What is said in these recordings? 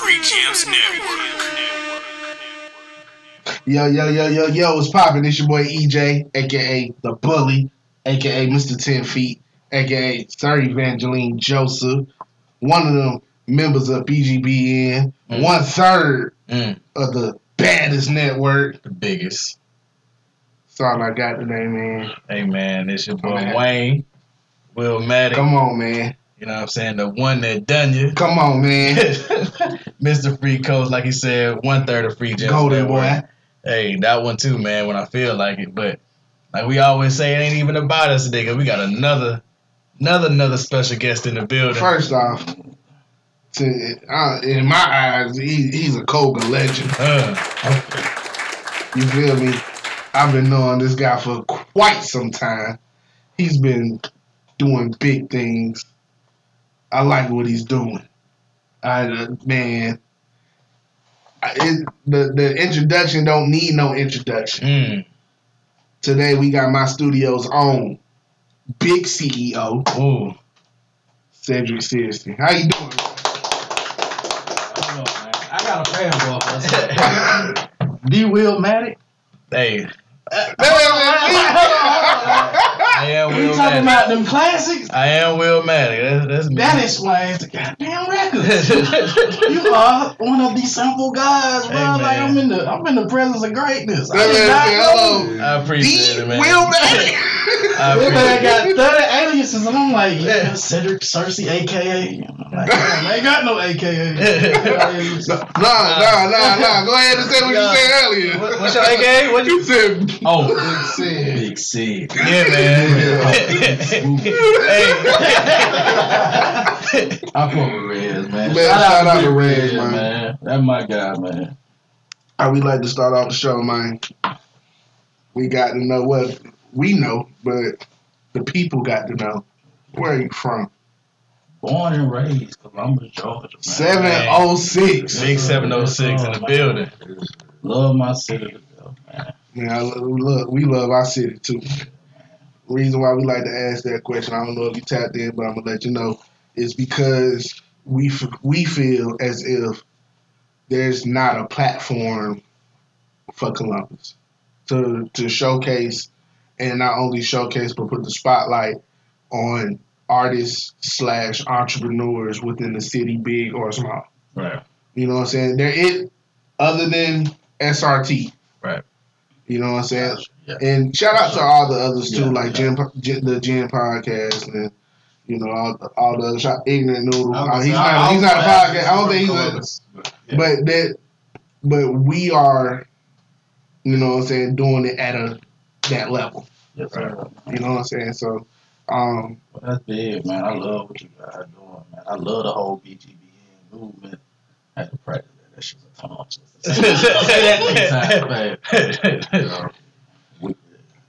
Free Gems Network. Yo, yo, yo, yo, yo, what's poppin'? It's your boy EJ, aka The Bully, aka Mr. 10 Feet, aka Sir Evangeline Joseph, one of them members of BGBN, Mm. one third Mm, of the baddest network. the biggest. That's all I got today, man. Hey man, it's your boy Man. Wayne, Will Maddox. Come on, man. You know what I'm saying? The one that done you. Come on, man. Mr. Free Coast, like he said, one third of Free Gems. Go there, boy. Hey, that one too, man, when I feel like it. But like we always say, it ain't even about us today, cause we got another another another special guest in the building. First off, to, uh, in my eyes, he, he's a Koga legend. Uh, You feel me? I've been knowing this guy for quite some time. He's been doing big things. I like what he's doing. I uh, man, I, it, the the introduction don't need no introduction. mm, Today we got my studio's own big CEO ooh. Cedric Seriously. How you doing? I got a fanboy for us. D. Will Matic. Hey, I I am We Will talking Maddox. about them classics. I am Will Maddox. That's, that's me. That explains the goddamn records. you are one of these simple guys, bro. Hey, man. like I'm in the I'm in the presence of greatness. I That man not said know. hello. I appreciate D. it, man. Will Maddox. Uh, I This man appreciate got 30 aliases, and I'm like, yeah, Cedric Cersei, aka. I'm like, damn, I ain't got no AKA. Nah, nah, nah, nah. Go ahead and say what you said earlier. What- what's your AKA? What you- you said? oh, said. Big C. Yeah, man. Oh, hey. I fuck with Reds, man. Man, shout out to Reds, Red, man. That's my guy, man. How we like to start off the show, man. We got to know what we know, but the people got to know. Where are you from? Born and raised Columbus, Georgia, man. Seven oh six. Big 706 in the building. Love my city to man. Man, I lo- we love we love our city too. Reason why we like to ask that question, I don't know if you tapped in, but I'm gonna let you know, is because we f- we feel as if there's not a platform for Columbus to to showcase and not only showcase but put the spotlight on artists slash entrepreneurs within the city, big or small. Right. You know what I'm saying? There it other than SRT. Right. You know what I'm saying? Yeah. And shout out to all the others too, Yeah, like yeah. Jim, Jim, the Jim podcast, and you know all, all the other shot, ignorant noodle. Uh, he's not. I- I he's not a gonna podcast. I don't think he's a. But, yeah. But that, but we are, you know what I'm saying, doing it at a that level. Yes, sir. You know what I'm saying? So, um, Well, that's big, man. I love what you guys are doing, man. I love the whole BGBN movement. I had to practice that. That shit's a tongue twister. Say that three times, babe.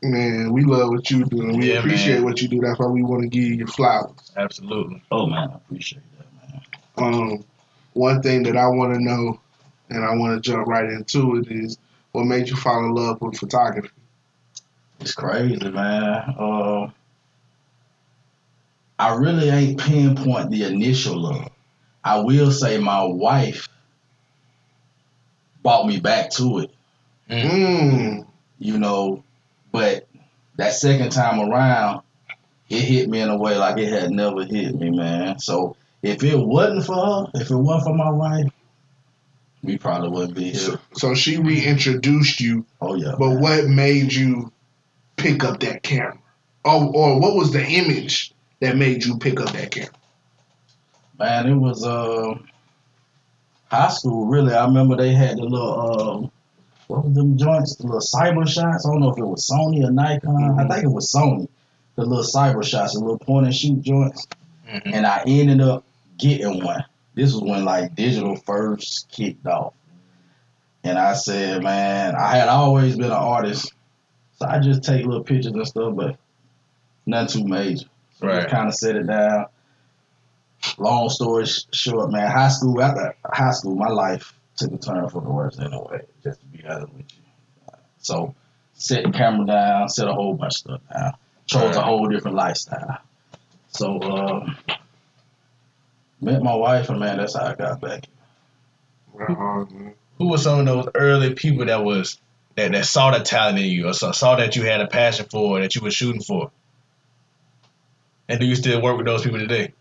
man, we love what you do, and we Yeah, appreciate man. what you do. That's why we want to give you your flowers. Absolutely. Oh, man, I appreciate that, man. Um, one thing that I want to know, and I want to jump right into it, is what made you fall in love with photography? It's crazy, man. Uh, I really ain't pinpoint the initial love. I will say my wife brought me back to it, Mm. you know, but that second time around, it hit me in a way like it had never hit me, man. So if it wasn't for her, if it wasn't for my wife, we probably wouldn't be here. So, so she reintroduced you, Oh yeah. but man. what made you pick up that camera? Oh, or what was the image that made you pick up that camera? Man, it was uh, high school. Really, I remember they had the little um, what was them joints? The little Cyber-shots. I don't know if it was Sony or Nikon. I think it was Sony. The little Cyber-shots, the little point and shoot joints. Mhm. And I ended up getting one. This was when like digital first kicked off. And I said, man, I had always been an artist, so I just take little pictures and stuff, but nothing too major. So Right. kind of set it down. Long story short, man, high school after high school, my life took a turn for the worse anyway. Just to be honest with you. So set the camera down, set a whole bunch of stuff down. Chose a whole different lifestyle. So um, met my wife, and man, that's how I got back. Who were some of those early people that was that, that saw the talent in you or saw, saw that you had a passion for that you were shooting for? And do you still work with those people today?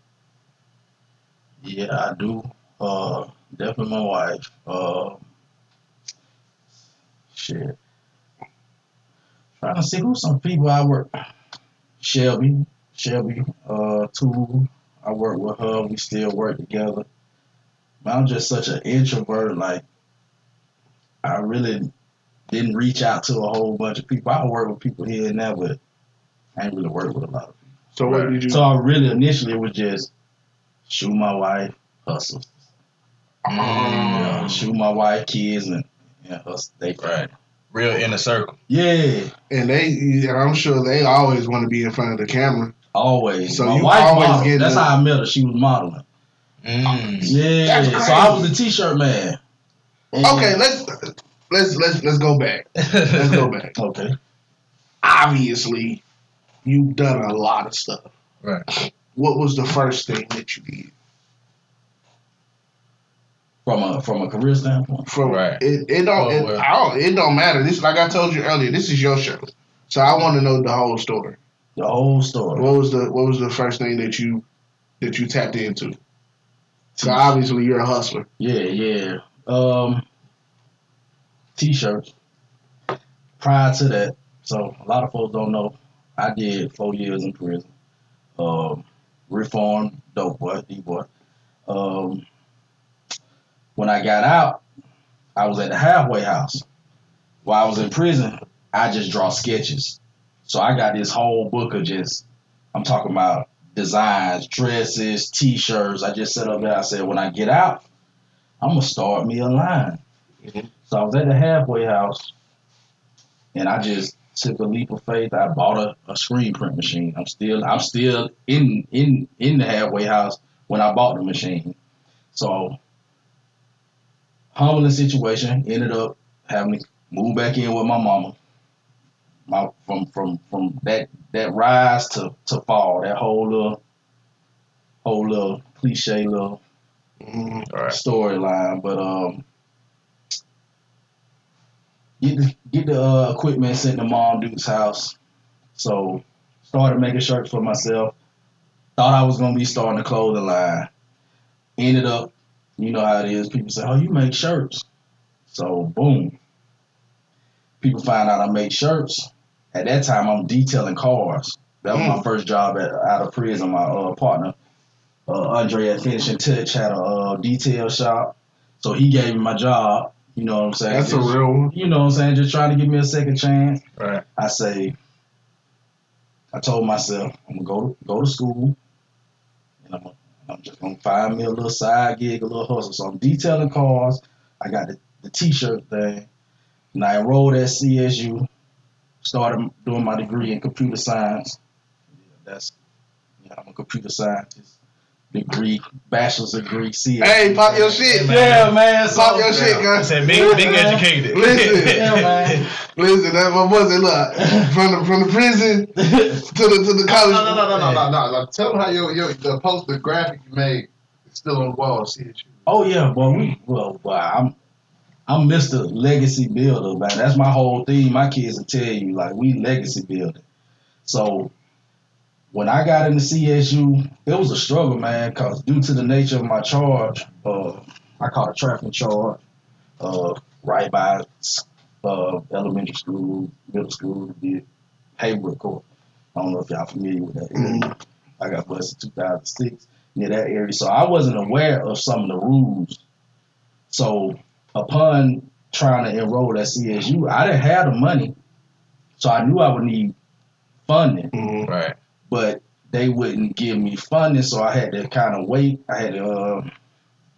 Yeah, I do. Uh, definitely my wife. Uh, shit. Trying to see who some people I work. Shelby, Shelby, uh. I work with her. We still work together. But I'm just such an introvert. Like, I really didn't reach out to a whole bunch of people. I work with people here and there, but I ain't really work with a lot of people. So what did you? So I really initially it was just shoot my wife, hustle. Um, Yeah, shoot my wife, kids, and, and us. They Right. Real inner circle. Yeah, and they, and I'm sure they always want to be in front of the camera. always. So my you wife always modeled. get That's the- how I met her. She was modeling. Mm. Yeah, so I was crazy. the t-shirt man. And- Okay, let's let's let's let's go back. Let's go back. Okay. Obviously, you've done a lot of stuff. Right. What was the first thing that you did? From a from a career standpoint. From Right. it, it don't Oh, it, don't it don't matter. This like I told you earlier. This is your show, so I want to know the whole story. The whole story. What was the what was the first thing that you that you tapped into? So obviously you're a hustler. Yeah, yeah. Um, t-shirts. Prior to that, so a lot of folks don't know, I did four years in prison. Um, reformed, dope boy, D boy. Um, when I got out, I was at the halfway house. While I was in prison, I just draw sketches. So I got this whole book of just, I'm talking about designs, dresses, t-shirts. I just set up there. I said, when I get out, I'm gonna start me a line. Mhm. So I was at the halfway house, and I just took a leap of faith. I bought a, a screen print machine. I'm still I'm still in in in the halfway house when I bought the machine. So humbling situation. Ended up having to move back in with my mama. My from from from that that rise to to fall. That whole little whole little cliche little. All right. storyline, but um, get the get the uh, equipment sent to Mom Duke's house. So started making shirts for myself. Thought I was gonna be starting a clothing line. Ended up, you know how it is. People say, "Oh, you make shirts." So boom, people find out I make shirts. At that time, I'm detailing cars. That was my first job at, out of prison. My uh, partner uh, Andre at Finishing Touch had a uh, detail shop, so he gave me my job. You know what I'm saying? That's a real one. You know what I'm saying? Just trying to give me a second chance. Right. I say, I told myself I'm gonna go go to school, and I'm I'm just gonna find me a little side gig, a little hustle. So I'm detailing cars. I got the, the t-shirt thing, and I enrolled at CSU. Started doing my degree in computer science. Yeah, that's yeah, I'm a computer scientist. Degree, bachelor's degree, CSU. Hey, pop your shit. Yeah, man. So, Pop your shit, I guys. said big, big educated. Listen. Yeah, man. Listen, that my boy said, look, from the from the prison to the to the No, college. no, no, no, no, no, no, no. Tell them how your, your the post, the graphic you made is still on the wall. See it. Oh yeah, boy, we well, boy, I'm I'm Mr. Legacy Builder, man. That's my whole thing. My kids will tell you, like, we legacy building. So when I got into CSU, it was a struggle, man, cause due to the nature of my charge, uh, I caught a traffic charge, uh, right by uh, elementary school, middle school, the Hayward Court. I don't know if y'all familiar with that area. I got busted in 2006 near that area. So I wasn't aware of some of the rules. So upon trying to enroll at CSU, I didn't have the money. So I knew I would need funding, Mhm. Right. But they wouldn't give me funding, so I had to kind of wait. I had to, uh,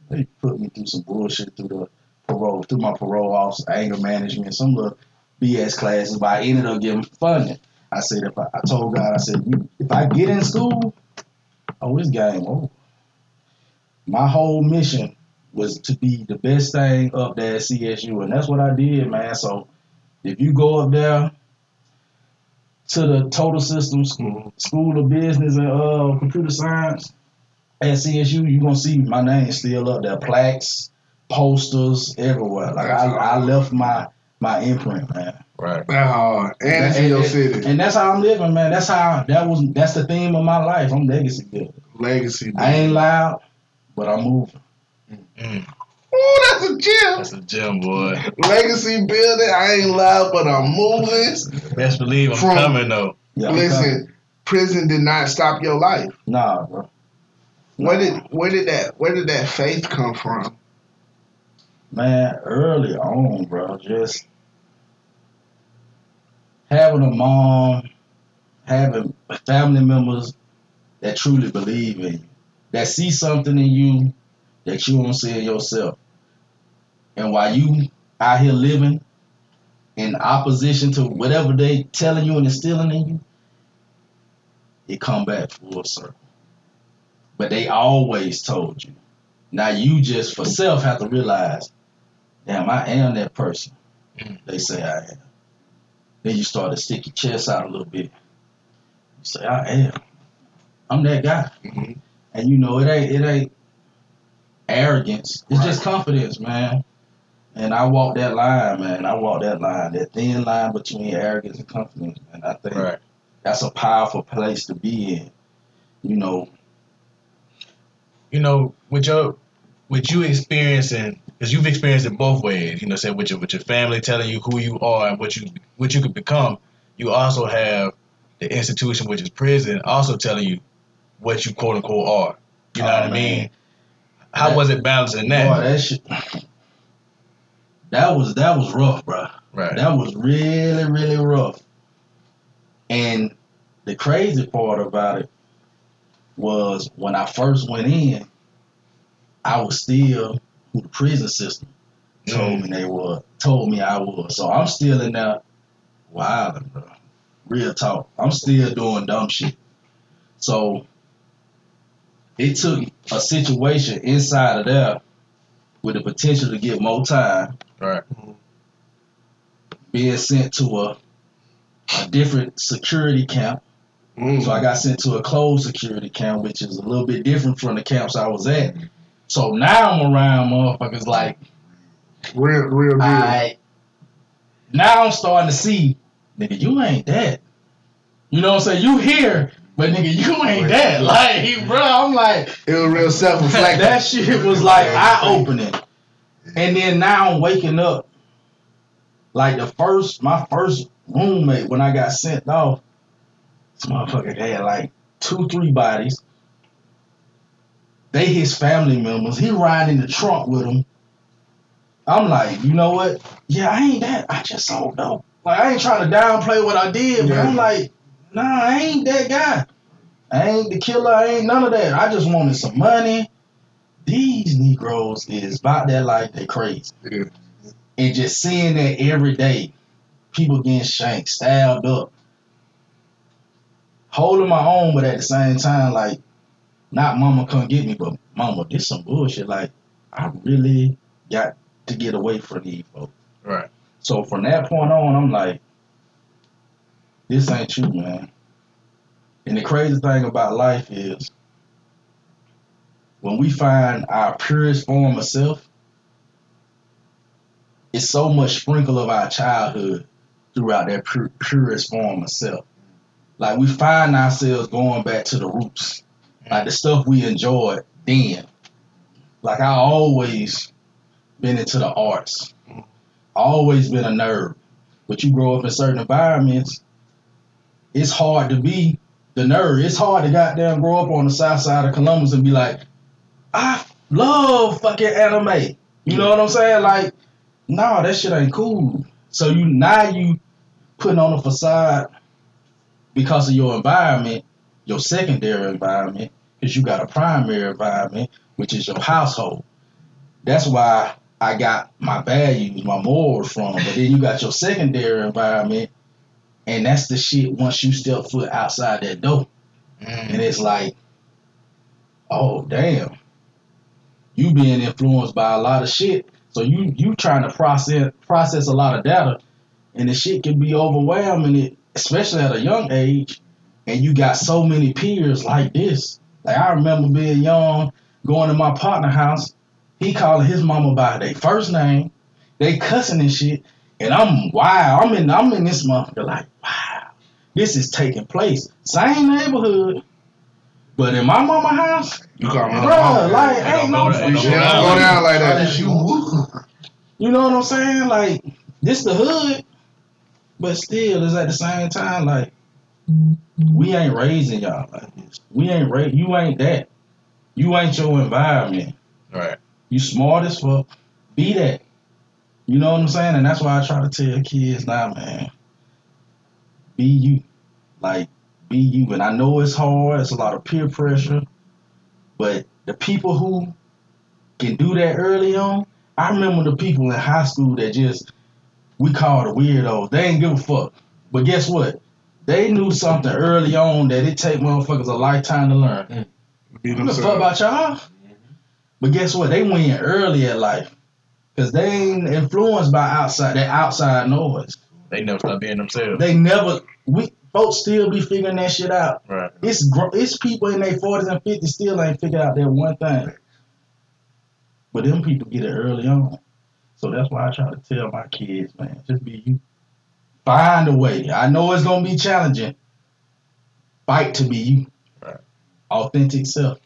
they put me through some bullshit through the parole, through my parole office, anger management, some little BS classes, but I ended up getting funding. I said, if I, I told God, I said, if I get in school, oh, it's game over. My whole mission was to be the best thing up there at CSU, and that's what I did, man. So if you go up there to the total systems. School of Business and uh, Computer Science at CSU, you're gonna see my name still up there, plaques, posters everywhere. Like I, I left my my imprint, man. Right. That hard. And it's in your city. And that's how I'm living, man. That's how that was. That's the theme of my life. I'm legacy building. Legacy. I ain't loud, but I'm moving. Mm, Oh, that's a gem. that's a gem, boy. Legacy building. I ain't loud, but I'm moving. Best believe I'm From- coming though. Yeah, I'm coming. Listen, prison did not stop your life. Nah, bro. Where did where did that where did that faith come from? Man, early on, bro, just having a mom, having family members that truly believe in you, that see something in you that you don't see in yourself. And while you out here living in opposition to whatever they telling you and instilling in you, it come back full circle. But they always told you. Now you just for self have to realize damn, I am that person. Mm. They say I am. Then you start to stick your chest out a little bit. You say, I am. I'm that guy. Mhm. And you know, it ain't it ain't arrogance. It's Right. just confidence, man. And I walk that line, man. I walk that line, that thin line between arrogance and confidence, man. I think Right. that's a powerful place to be in. You know, You know, with your with you experiencing because you've experienced it both ways, you know, say with your with your family telling you who you are and what you what you could become, you also have the institution which is prison also telling you what you quote unquote are. You know Oh, what I oh, mean? How That- was it balancing that? boy, that shit. That was that was rough, bro. right. That was really, really rough. And the crazy part about it was when I first went in, I was still who the prison system told mm. me they were, told me I was. So I'm still in there wilding, bro. Real talk. I'm still doing dumb shit. So it took a situation inside of there with the potential to get more time Right. being sent to a a different security camp. Mm. So I got sent to a closed security camp, which is a little bit different from the camps I was at. So now I'm around motherfuckers like real real. I now I'm starting to see, nigga, you ain't that. You know what I'm saying? You here, but nigga, you ain't that. Like, bro, I'm like, it was real self reflective. that shit was like eye opening. And then now I'm waking up. Like the first, my first roommate when I got sent off, this motherfucker had like two, three bodies. They his family members. He riding in the trunk with them. I'm like, you know what? Yeah, I ain't that. I just don't know. Like I ain't trying to downplay what I did, but Yeah. I'm like, nah, I ain't that guy. I ain't the killer. I ain't none of that. I just wanted some money. These Negroes is about that life. They crazy. Yeah. And just seeing that every day, people getting shanked, stabbed up, holding my own, but at the same time, like, not mama come get me, but mama, this some bullshit. Like, I really got to get away from these folks. Right. So from that point on, I'm like, this ain't you, man. And the crazy thing about life is when we find our purest form of self, it's so much sprinkle of our childhood throughout that pure, purest form of self. Like we find ourselves going back to the roots, like the stuff we enjoyed then. Like I always been into the arts, always been a nerd. But you grow up in certain environments, it's hard to be the nerd. It's hard to goddamn grow up on the south side of Columbus and be like, I love fucking anime. You know what I'm saying? Like, no, that shit ain't cool. So you now you putting on a facade because of your environment, your secondary environment, because you got a primary environment, which is your household. That's why I got my values, my morals from. But then you got your secondary environment, and that's the shit once you step foot outside that door. And Mm. it's like, oh damn, you being influenced by a lot of shit. So you you trying to process process a lot of data, and the shit can be overwhelming. It especially at a young age, and you got so many peers like this. Like I remember being young, going to my partner house. He calling his mama by their first name. They cussing and shit. And I'm wow. I'm in I'm in this motherfucker like, wow. This is taking place. Same neighborhood. But in my mama house, You call me bruh, like They ain't don't no go there, they don't don't go down like that. you? You know what I'm saying? Like, this the hood, but still, it's at the same time, like, we ain't raising y'all like this. We ain't ra- You ain't that. You ain't your environment. Right. You smart as fuck. Be that. You know what I'm saying? And that's why I try to tell kids now, man. Be you. Like, be you. And I know it's hard. It's a lot of peer pressure. But the people who can do that early on, I remember the people in high school that just we called the weirdos. They ain't give a fuck. But guess what? They knew something early on that it take motherfuckers a lifetime to learn. Mm. Be Give a fuck about y'all. Mm-hmm. But guess what? They win early at life. Cause they ain't influenced by outside that outside noise. They never stop being themselves. They never we folks still be figuring that shit out. Right. It's gr- it's people in their forties and fifties still ain't figured out that one thing. But them people get it early on. So that's why I try to tell my kids, man, just be you. Find a way. I know it's gonna be challenging. Fight to be you. Right. Authentic self.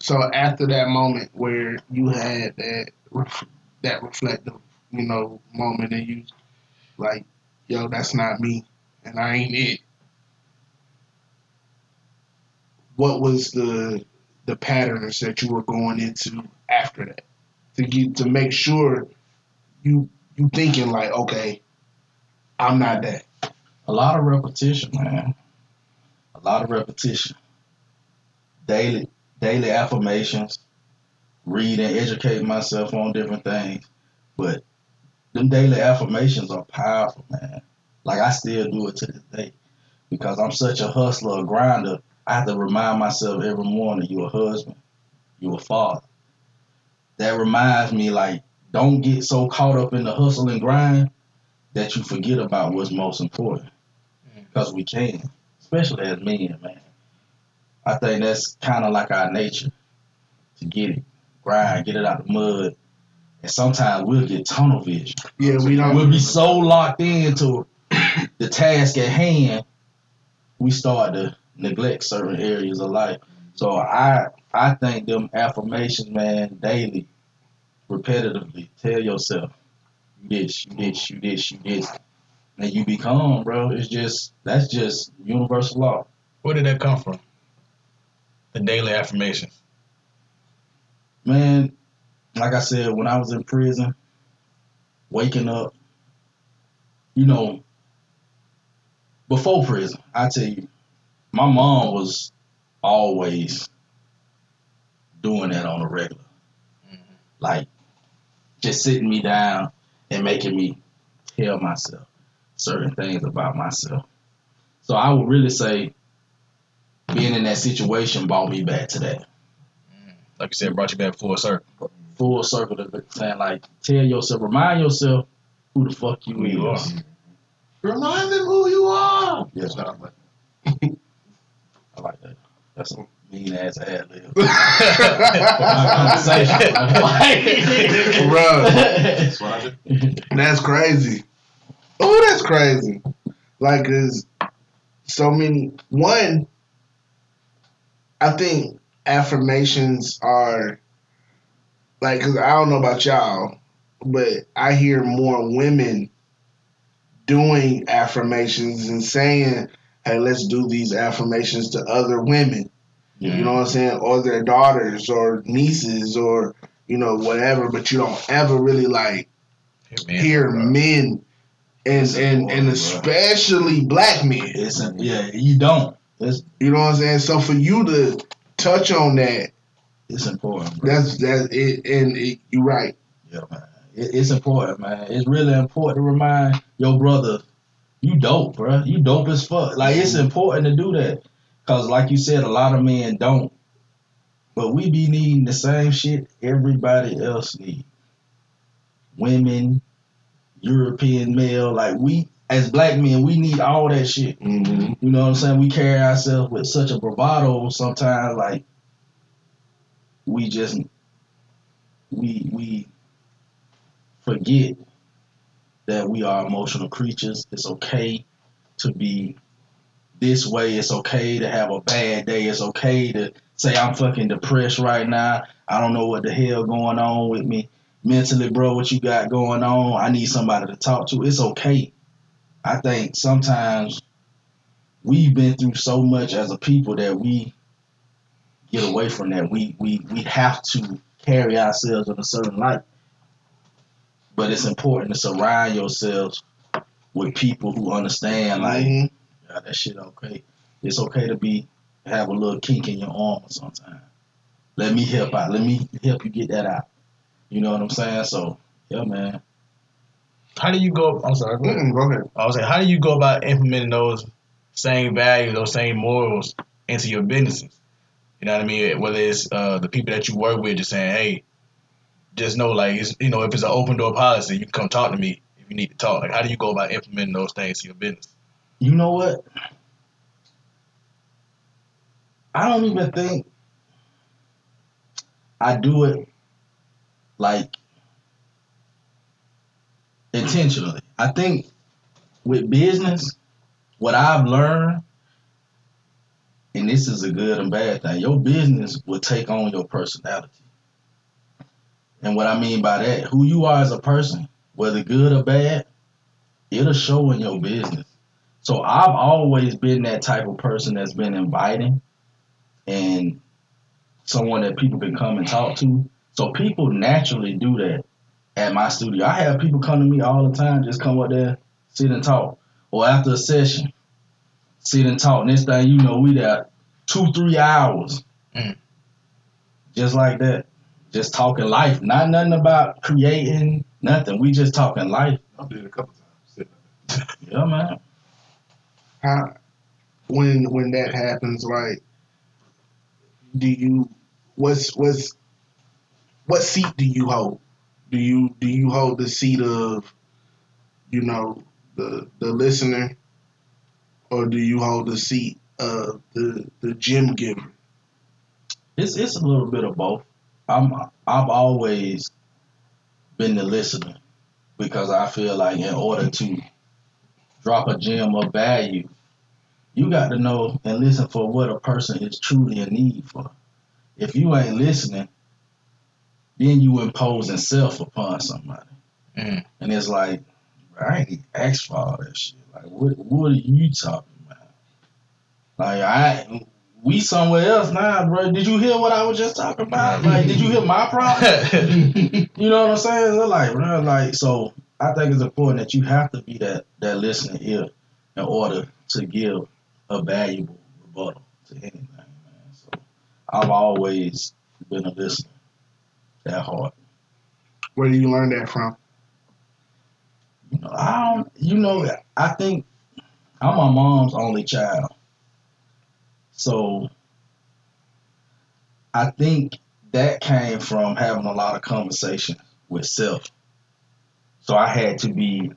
So after that moment where you had that ref- that reflective, you know, moment, and you like, yo, that's not me, and I ain't it. What was the the patterns that you were going into after that to get to make sure you you thinking like, okay, I'm not that. A lot of repetition, man. A lot of repetition. Daily daily affirmations, read and educate myself on different things. But them daily affirmations are powerful, man. Like I still do it to this day. Because I'm such a hustler, a grinder, I have to remind myself every morning, you a husband, you a father. That reminds me like don't get so caught up in the hustle and grind that you forget about what's most important. Mm-hmm. Because we can, especially as men, man. I think that's kind of like our nature to get it, grind, get it out the mud. And sometimes we'll get tunnel vision. Yeah, we don't. We'll be so locked into the task at hand, we start to neglect certain areas of life. So I I think them affirmations, man, daily, repetitively, tell yourself, you this, you this, you this, you this. And you become, bro. It's just that's just universal law. Where did that come from? The daily affirmations. Man, like I said, when I was in prison, waking up, you know, before prison, I tell you, my mom was always doing that on a regular. Mm-hmm. Like, just sitting me down and making me tell myself certain things about myself. So I would really say being in that situation brought me back to that. Like you said, brought you back full circle. full circle to saying like tell yourself, remind yourself who the fuck you Who you is. Remind them who you are. Yeah, That's I'm like. I like that. That's a mean ass ad lib. Bruh, That's what that's crazy. Oh, that's crazy. Like, cause so many. One, I think affirmations are like, cause I don't know about y'all, but I hear more women doing affirmations and saying, "Hey, let's do these affirmations to other women." You know what I'm saying? Or their daughters or nieces or you know whatever. But you don't ever really like Man, hear bro. men and It's and and bro. especially black men. It's a, yeah, you don't. It's You know what I'm saying? So for you to touch on that, it's important, bro. that's that it and it, you're right. Yeah, man. It, it's important, man. It's really important to remind your brother, you dope, bro. You dope as fuck. Like it's important to do that, cause like you said, a lot of men don't. But we be needing the same shit everybody else need. Women, European male, like we as black men, we need all that shit. Mm-hmm. You know what I'm saying? We carry ourselves with such a bravado sometimes, like we just we we forget that we are emotional creatures. It's okay to be this way. It's okay to have a bad day. It's okay to say I'm fucking depressed right now. I don't know what the hell going on with me mentally, bro. What you got going on? I need somebody to talk to. It's okay. I think sometimes we've been through so much as a people that we get away from that. We we we have to carry ourselves in a certain light. But it's important to surround yourselves with people who understand like Mhm. yeah, that shit okay. It's okay to be have a little kink in your armor sometimes. Let me help out. Let me help you get that out. You know what I'm saying? So yeah, man. How do you go? I'm sorry. Go ahead. Go ahead. I was saying, how do you go about implementing those same values, those same morals into your businesses? You know what I mean? Whether it's uh, the people that you work with, just saying, hey, just know, like, it's, you know, if it's an open door policy, you can come talk to me if you need to talk. Like, how do you go about implementing those things to your business? You know what? I don't even think I do it like intentionally. I think with business, what I've learned, and this is a good and bad thing, your business will take on your personality. And what I mean by that, who you are as a person, whether good or bad, it'll show in your business. So I've always been that type of person that's been inviting and someone that people can come and talk to. So people naturally do that at my studio. I have people come to me all the time, just come up there, sit and talk. Or after a session, sit and talk. Next thing you know, we there two, three hours. Mm. Just like that. Just talking life. Not nothing about creating, nothing. We just talking life. I did it a couple times. Yeah, man. How when when that happens, like, do you what's what's what seat do you hold? Do you do you hold the seat of, you know, the the listener, or do you hold the seat of the the gym giver? It's it's a little bit of both. I'm I've always been the listener because I feel like in order to drop a gem of value, you got to know and listen for what a person is truly in need for. If you ain't listening, then you imposing self upon somebody. Mhm. And it's like, I ain't asked for all that shit. Like, what what are you talking about? Like, I we somewhere else now, bro. Did you hear what I was just talking about? Like, did you hear my problem? You know what I'm saying? They're like, bro, like, so I think it's important that you have to be that that listening ear in order to give a valuable rebuttal to anything, man. So I've always been a listener that hard. Where do you learn that from? You know, I don't, you know, I think I'm my mom's only child. So I think that came from having a lot of conversation with self. So I had to be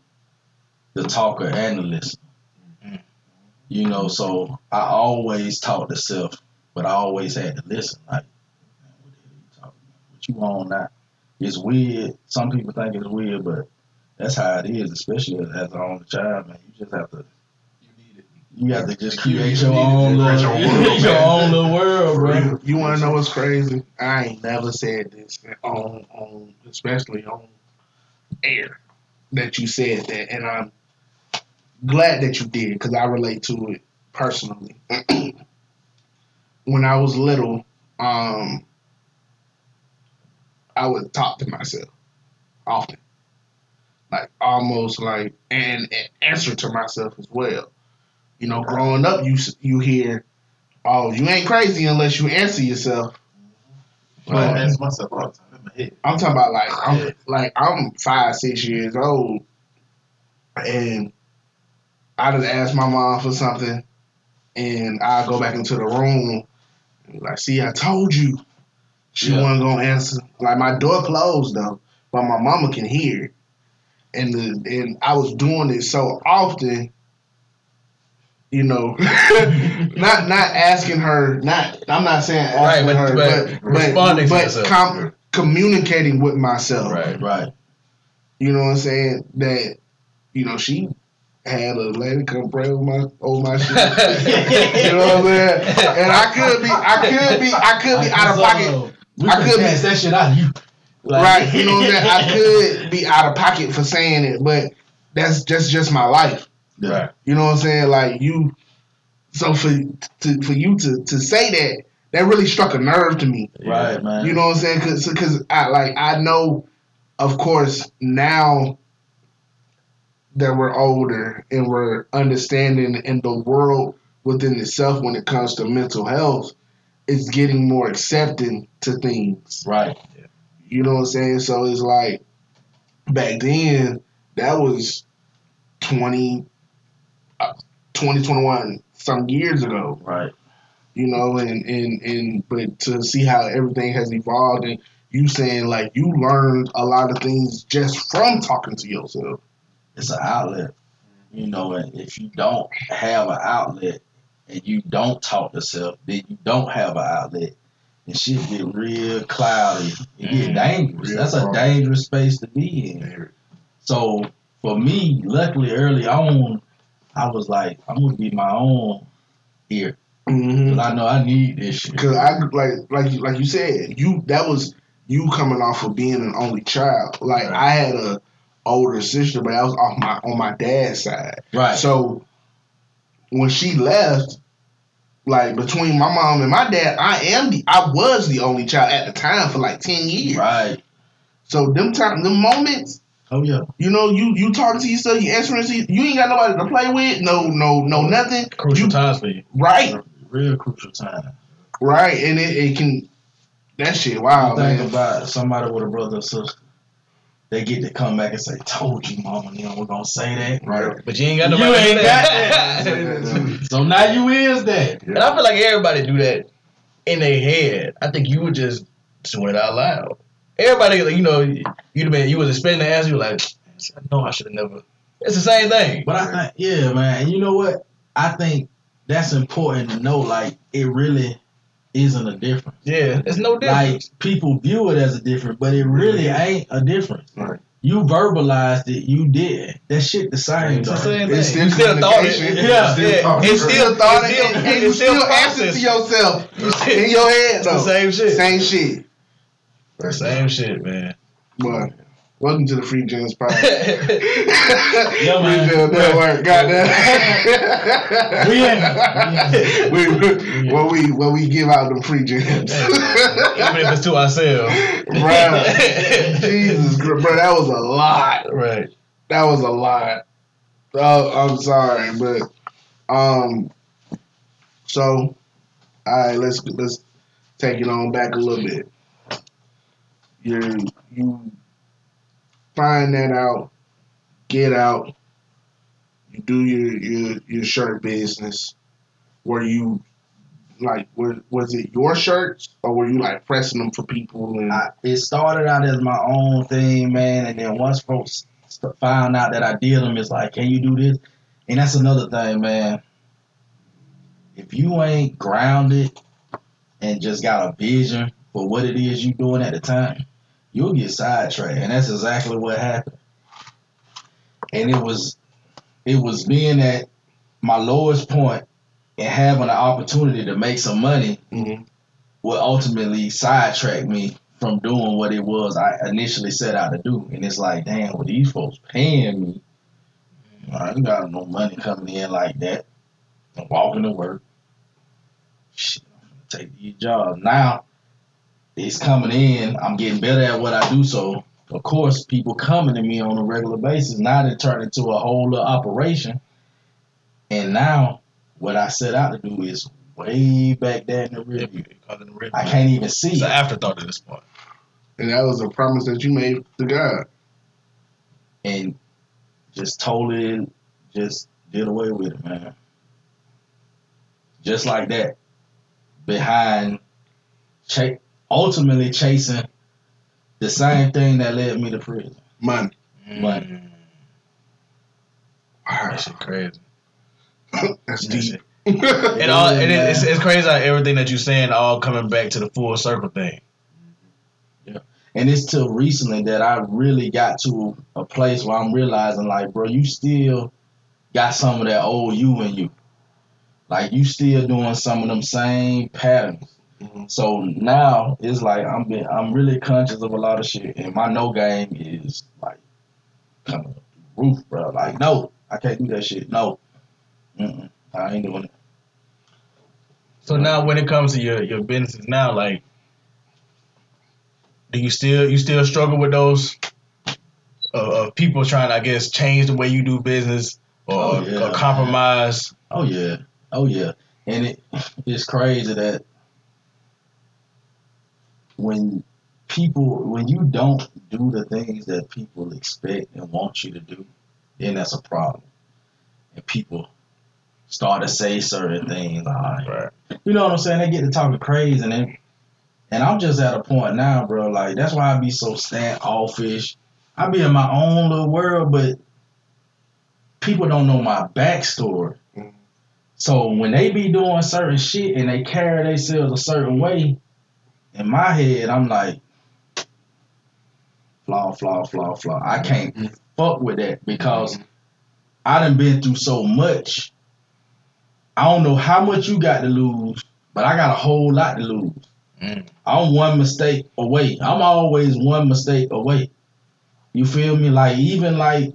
the talker and the listener. You know, so I always talked to self, but I always had to listen. Like, man, what the hell you talking about? What you on now? It's weird. Some people think it's weird, but that's how it is, especially as as an only child, man. You just have to You need it. you have to just create you your own little, your world, your own little world, bro. You, you want to know what's crazy? I ain't never said this on on especially on air that you said that, and I'm glad that you did because I relate to it personally. when I was little, um, I would talk to myself often, like almost like and, and answer to myself as well. You know, growing up, you you hear, "Oh, you ain't crazy unless you answer yourself." Mm-hmm. Well, I ask myself all the time in my head. I'm talking about like I'm like I'm five, six years old, and I just ask my mom for something, and I go back into the room, and be like, "See, I told you." She Yeah. wasn't gonna answer. Like my door closed though, but my mama can hear, and the and I was doing it so often. You know, not not asking her. Not I'm not saying asking Right, but- her, but but but responding to but com- communicating with myself. Right. Right. You know what I'm saying? That you know she had a lady come pray over my over my shit. you know what I'm saying? And I could be, I could be, I could be out of pocket. We I I could could be- pass that shit out of you. Like- Right. You know what I'm saying? I could be out of pocket for saying it, but that's just just my life. Right. You know what I'm saying? Like you. So for to for you to to say that that really struck a nerve to me. Right, man. You know what I'm saying? Because because I like I know, of course, now that we're older and we're understanding in the world within itself when it comes to mental health is getting more accepting to things. Right. You know what I'm saying? So it's like back then that was 20, uh, 20 21 some years ago Right. you know, and and and but to see how everything has evolved and you saying like you learned a lot of things just from talking to yourself. It's an outlet. You know, and if you don't have an outlet and you don't talk to self, then you don't have an outlet. And shit get real cloudy. It get Mhm. dangerous. That's a dangerous space to be in. So for me, luckily early on, I was like, I'm gonna be my own here. Mm-hmm. I know I need this shit. Cause I like like you like you said you that was you coming off of being an only child. Like Right. I had a older sister, but I was off my on my dad's side. Right. So when she left, like between my mom and my dad, I am the I was the only child at the time for like ten years. Right. So them time them moments, Oh yeah. you know, you you talking to yourself, you answering to you ain't got nobody to play with, no no no nothing. Crucial You- times for you. Right, Real crucial time. right, and it, it can that shit. Wow, you think man. about somebody with a brother or sister. They get to come back and say, "Told you, mama, you know we're gonna say that." Right. But you ain't got You nobody. ain't got that. So now you is that. And I feel like everybody do that in their head. I think you would just doing it out loud. Everybody, like, you know, you'd have been, you was expecting the answer. You were like, I know I should have never. It's the same thing. But I think, yeah, man. And you know what? I think that's important to know. Like, it really isn't a difference. yeah, it's no difference. Like, people view it as a difference, but it really ain't a difference. Right. You verbalized it. You did. That shit the same. it's the though. same It's thing. still You still thought it. communication. Yeah, It's still yeah. thought. It's You still thought it, still- and, and you still, still answer to yourself in your head It's the same shit. Same shit. Same shit, man. But welcome to the Free Gems Podcast. Yeah, Free man. Gems Network. Goddamn. We in. we, well, we well we give out them free gems. Even if it's to ourselves. bro, Jesus, Christ, bro, that was a lot. Right. That was a lot. Oh, I'm sorry, but um, so all right, let's let's take it on back a little bit. You you find that out, get out. You do your your your shirt business. Were you like was it your shirts or were you like pressing them for people and I, it started out as my own thing, man, and then once folks found out that I did them, it's like, can you do this? And that's another thing, man. If you ain't grounded and just got a vision for what it is you doing at the time, you'll get sidetracked, and that's exactly what happened. And it was, it was being at my lowest point and having an opportunity to make some money Mhm. will ultimately sidetrack me from doing what it was I initially set out to do. And it's like, damn, well, these folks paying me. I ain't got no money coming in like that. I'm walking to work. Shit, I'm gonna take these jobs. Now, it's coming in. I'm getting better at what I do. So, of course, people coming to me on a regular basis. Now they turn into a whole little operation. And now, what I set out to do is way back there in the rear view. I can't even see It's an afterthought at this point. and that was a promise that you made to God. and just totally just did away with it, man. Just like that. Behind cha- ultimately chasing the same thing that led me to prison. Money. Money. Mm, Wow. that shit crazy. That's That deep. shit- And all and it, it's, it's crazy how everything that you're saying all coming back to the full circle thing. And it's till recently that I really got to a place where I'm realizing, like, bro, you still got some of that old you in you. Like, you still doing some of them same patterns. So now it's like I'm being, I'm really conscious of a lot of shit, and my no game is like coming up the roof, bro. Like, no, I can't do that shit. No, Mm-mm, I ain't doing it. So now, when it comes to your your businesses now, like, do you still you still struggle with those uh, of people trying to, I guess, change the way you do business or, Oh, yeah, or compromise? Oh yeah, oh yeah, and it it's crazy that when people when you don't do the things that people expect and want you to do, then that's a problem. And people start to say certain things like, Right. you know what I'm saying? They get to talking crazy and and I'm just at a point now, bro. Like that's why I be so standoffish. I be in my own little world, but people don't know my backstory. Mhm. So when they be doing certain shit and they carry themselves a certain way, in my head I'm like, flaw, flaw, flaw, flaw. I can't Mhm. fuck with that because I done been through so much. I don't know how much you got to lose, but I got a whole lot to lose. Mm. I'm one mistake away. I'm always one mistake away. You feel me? Like even like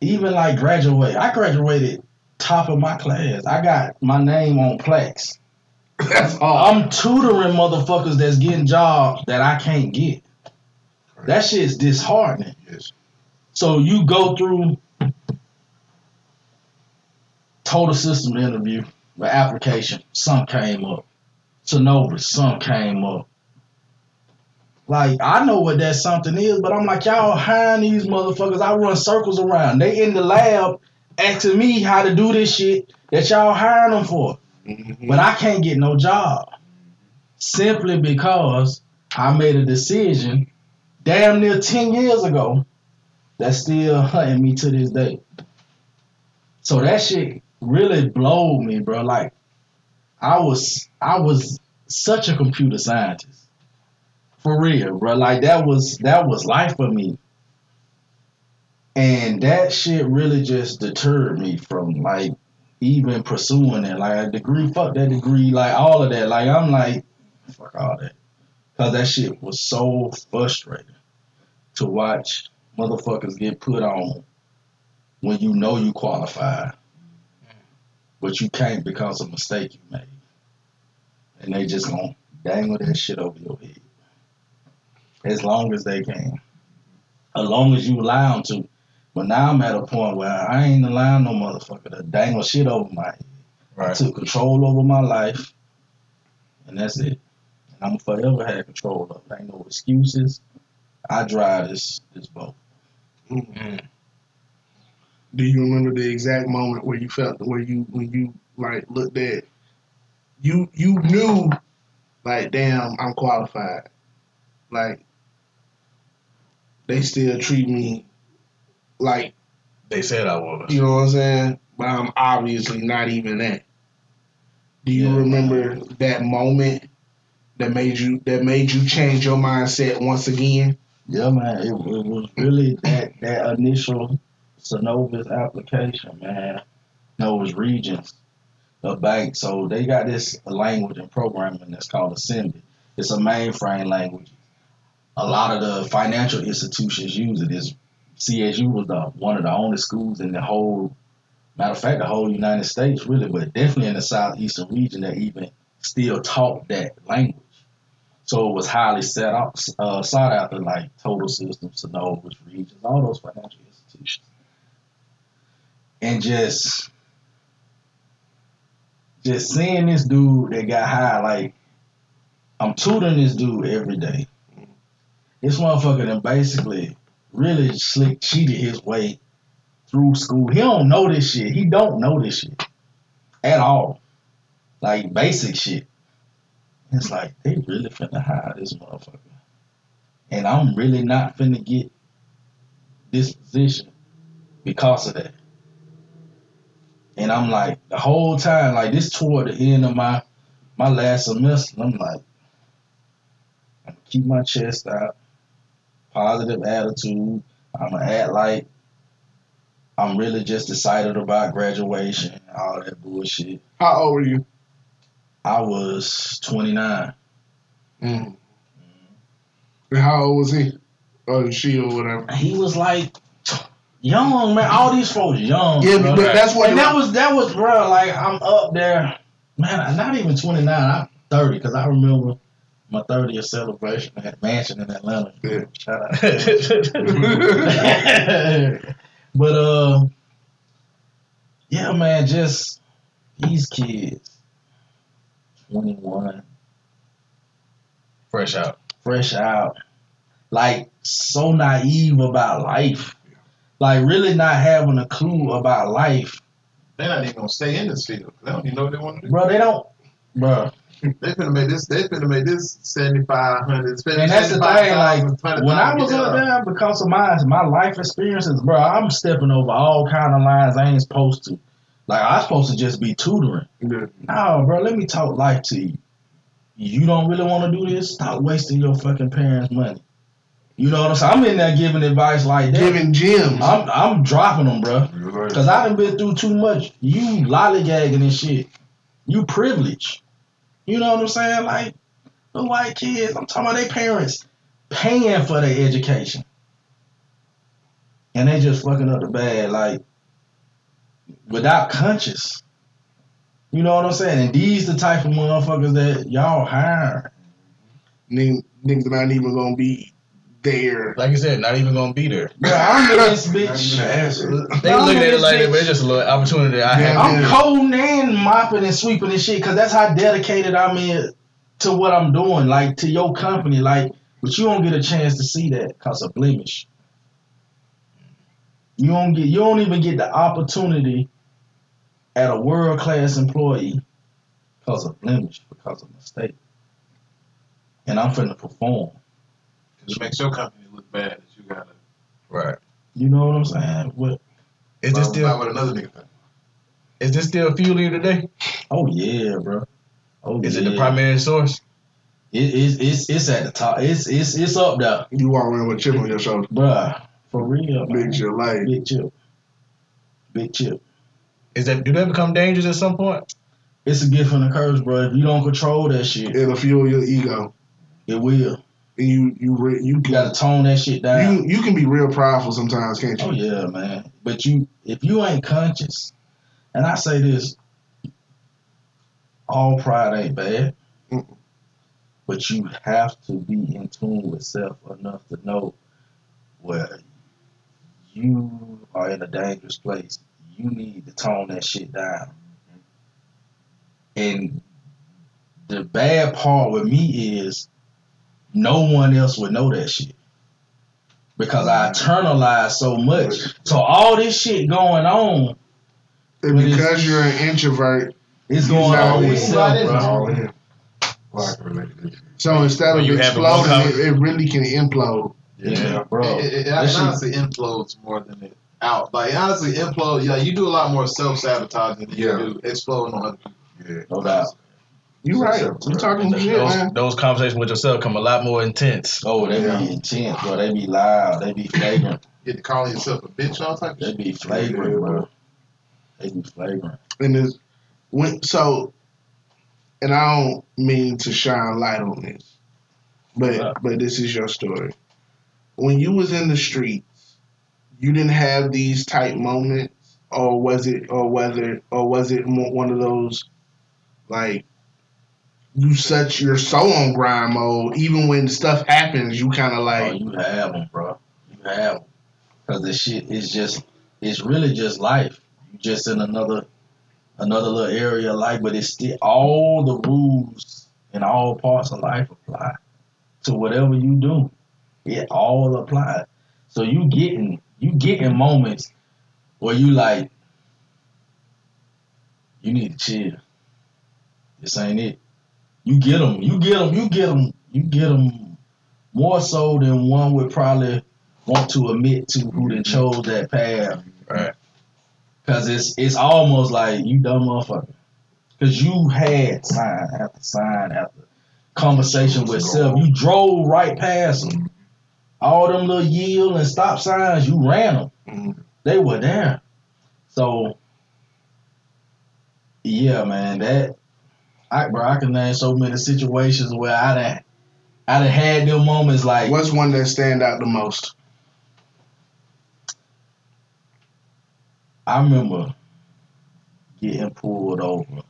even like graduate. I graduated top of my class. I got my name on plaques. That's all. I'm tutoring motherfuckers that's getting jobs that I can't get. That shit's disheartening. Yes. So you go through total system interview, the application, some came up. Synovus, some came up. Like I know what that something is, but I'm like y'all hiring these motherfuckers. I run circles around. They in the lab asking me how to do this shit that y'all hiring them for, Mhm. but I can't get no job simply because I made a decision damn near ten years ago that's still hunting me to this day. So that shit really blowed me, bro. Like I was I was such a computer scientist. For real, bro. Like that was that was life for me. And that shit really just deterred me from like even pursuing it. Like a degree, fuck that degree, like all of that. Like I'm like, fuck all that. Cause that shit was so frustrating to watch motherfuckers get put on when you know you qualify, but you can't because of a mistake you made. And they just gonna dangle that shit over your head. As long as they can. As long as you allow them to. But now I'm at a point where I ain't allowing no motherfucker to dangle shit over my head. I took control over my life, and that's it. And I'm forever have control of it. Ain't no excuses. I drive this this boat. Mm. Do you remember the exact moment where you felt where you when you like looked at you you knew like damn I'm qualified. Like they still treat me like They said I was. you know what I'm saying? But I'm obviously not even that. Do you Yeah. remember that moment that made you that made you change your mindset once again? Yeah, man. It, it was really that that initial Synovus application, man. No, it was Regions, the bank. So they got this language and programming that's called Assembly. It's a mainframe language. A lot of the financial institutions use it. it. Is CSU was the one of the only schools in the whole, matter of fact, the whole United States, really, but definitely in the southeastern region that even still taught that language. So it was highly set up, uh, sought after, like Total Systems, Synovus, Regions, all those financial institutions, and just, just seeing this dude that got high, like I'm tutoring this dude every day. This motherfucker then basically really slick cheated his way through school. He don't know this shit. He don't know this shit at all. Like basic shit. It's like they really finna hire this motherfucker. And I'm really not finna get this position because of that. And I'm like, the whole time, like this toward the end of my my last semester, I'm like, I'm keep my chest out, positive attitude. I'ma act like I'm really just excited about graduation, all that bullshit. How old were you? I was 29. Mm. And how old was he? Or she or whatever. He was like young, man. All these folks young. Yeah, bro. but that's what and that was that was bro. Like I'm up there, man. I'm Not even 29. I'm 30 because I remember my 30th celebration at Mansion in Atlanta. Yeah. Shout out. but uh, yeah, man. Just these kids, 21, Fresh out. fresh out, like so naive about life, like really not having a clue about life, They're not even gonna stay in this field. They don't even know what they want to do. bro. They don't, bro. They finna make this. They finna make this seventy five hundred. And that's the thing, like when I was up there, because of my my life experiences, bro, I'm stepping over all kind of lines I ain't supposed to. Like I'm supposed to just be tutoring. Yeah. No, bro, let me talk life to you. You don't really want to do this? Stop wasting your fucking parents' money. You know what I'm saying? I'm in there giving advice like that. Giving gems. I'm I'm dropping them, bro. Cause I done been through too much. You lollygagging and shit. You privileged. You know what I'm saying? Like the white kids. I'm talking about their parents paying for their education, and they just fucking up the bag like without conscious. You know what I'm saying? And these the type of motherfuckers that y'all hire. Niggas not even gonna be there. Like I said, not even gonna be there. Bro, I'm in this Not even bitch. the. They I'm looking at it like this but it's just a little opportunity I Yeah. have. I'm Yeah. coding and mopping and sweeping and shit because that's how dedicated I'm in to what I'm doing, like to your company. Like, but you don't get a chance to see that because of blemish. You don't get, you don't even get the opportunity at a world class employee because of blemish, because of mistake. And I'm finna perform. It makes your company look bad that you gotta. Right. You know what I'm saying? What? Is this Buy still what another nigga think. is this still fueling you today? Oh yeah, bro. Oh Is yeah. it the primary source? It, it's it's it's at the top. It's it's it's up there. You walk around with a chip on your shoulder. Bruh, for real, man. Makes your life. Big chip. Big chip. Is that do that become dangerous at some point? It's a gift and a curse, bro. If you don't control that shit, It'll fuel your ego. it will. And you you re, you You can gotta tone that shit down. you you can be real prideful sometimes, can't you? oh yeah, man. But you, if you ain't conscious, and I say this, all pride ain't bad, Mm-mm. but you have to be in tune with self enough to know where you are in a dangerous place. You need to tone that shit down. And the bad part with me is no one else would know that shit. Because I internalize so much. So all this shit going on And because you're an introvert, is you going on with Right self, bro. all in. So instead of you having more exploding, it, it really can implode. Yeah, bro. It, it, it That shit- honestly implodes more than it out. Like honestly implode. Yeah, you do a lot more self sabotaging than Yeah. you do exploding on other people. Yeah. No doubt. You right. You talking Those, shit, man. those conversations with yourself come a lot more intense. Oh, they Yeah. be intense, bro. They be loud. They be flagrant. Get to calling yourself a bitch, all type of They be flagrant, bro. They be flagrant. And it's when so, and I don't mean to shine light on this, but Yeah. but this is your story. When you was in the streets, you didn't have these type moments, or was it, or whether, or was it one of those, like, you such you're so on grind mode, even when stuff happens, you kind of like Oh, you have them, bro. You have them. Cause this shit is just, it's really just life. You just in another, another little area of life, but it's still all the rules in all parts of life apply to whatever you do. It all applies. So you getting, you getting moments where you like, you need to chill. This ain't it. You get them, you get them, you get them, you get them more so than one would probably want to admit to who then chose that path. Right. Cause it's it's almost like you dumb motherfucker. Cause you had sign after sign after conversation with self. You drove right past them. All them little yield and stop signs, you ran them. Mhm. They were there. So, yeah, man, that I bro, I can name so many situations where I done, I done had them moments like What's one that stand out the most? I remember getting pulled over.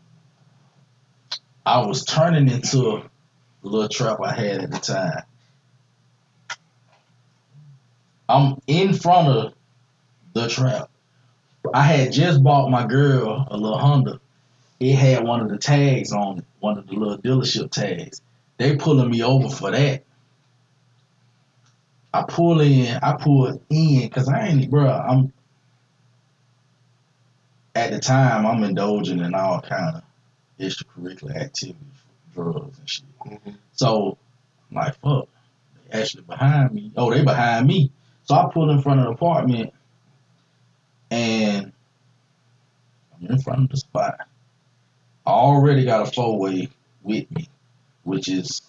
I was turning into a little trap I had at the time. I'm in front of the trap. I had just bought my girl a little Honda. It had one of the tags on it, one of the little dealership tags. They pulling me over for that. I pull in, I pull in, because I ain't, bro, I'm at the time I'm indulging in all kind of extracurricular activities, drugs and shit. Mhm. So I'm like, fuck, they actually behind me. Oh, they behind me. So I pull in front of the apartment and I'm in front of the spot. I already got a four way with me, which is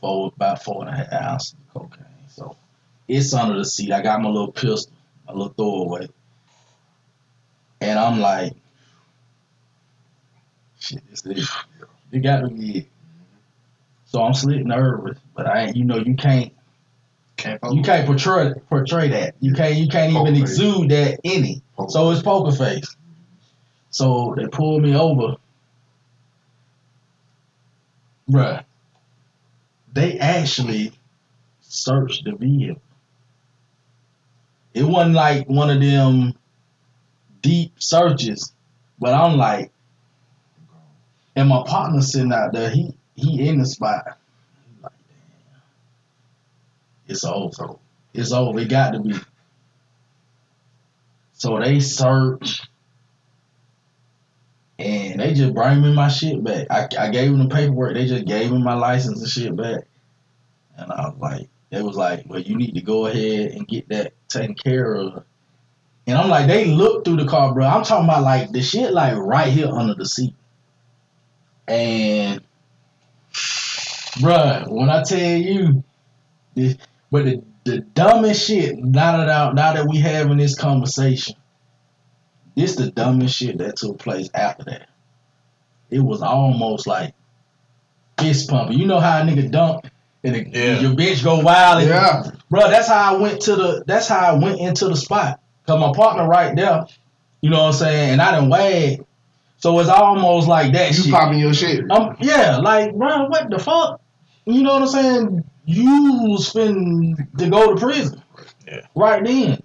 four about four and a half ounces of cocaine. So it's under the seat. I got my little pistol, my little throwaway. And I'm like, shit, this is it got to be it. So I'm slick nervous, but I ain't you know you can't Can't you can't portray portray that. You can't you can't even exude that any. So it's poker face. So they pulled me over. Bruh. They actually searched the vehicle. It wasn't like one of them deep searches, but I'm like, and my partner sitting out there, he he in the spot. Like, it's over. It's over. It got to be. So they search, and they just bring me my shit back. I, I gave them the paperwork. They just gave me my license and shit back. And I was like, they was like, well, you need to go ahead and get that taken care of. And I'm like, they looked through the car, bro. I'm talking about like the shit like right here under the seat. And, bruh, when I tell you, this, but the, the dumbest shit, now that, now that we having this conversation, this the dumbest shit that took place after that. It was almost like fist pumping. You know how a nigga dump and the, Yeah. your bitch go wild. And Yeah. Bro, that's how I went to the. That's how I went into the spot. Cause my partner right there. You know what I'm saying? And I didn't wag. So it's almost like that shit. You shit. popping your shit. Um, yeah, like, bro, what the fuck? You know what I'm saying? You was finna to go to prison. Yeah. Right then.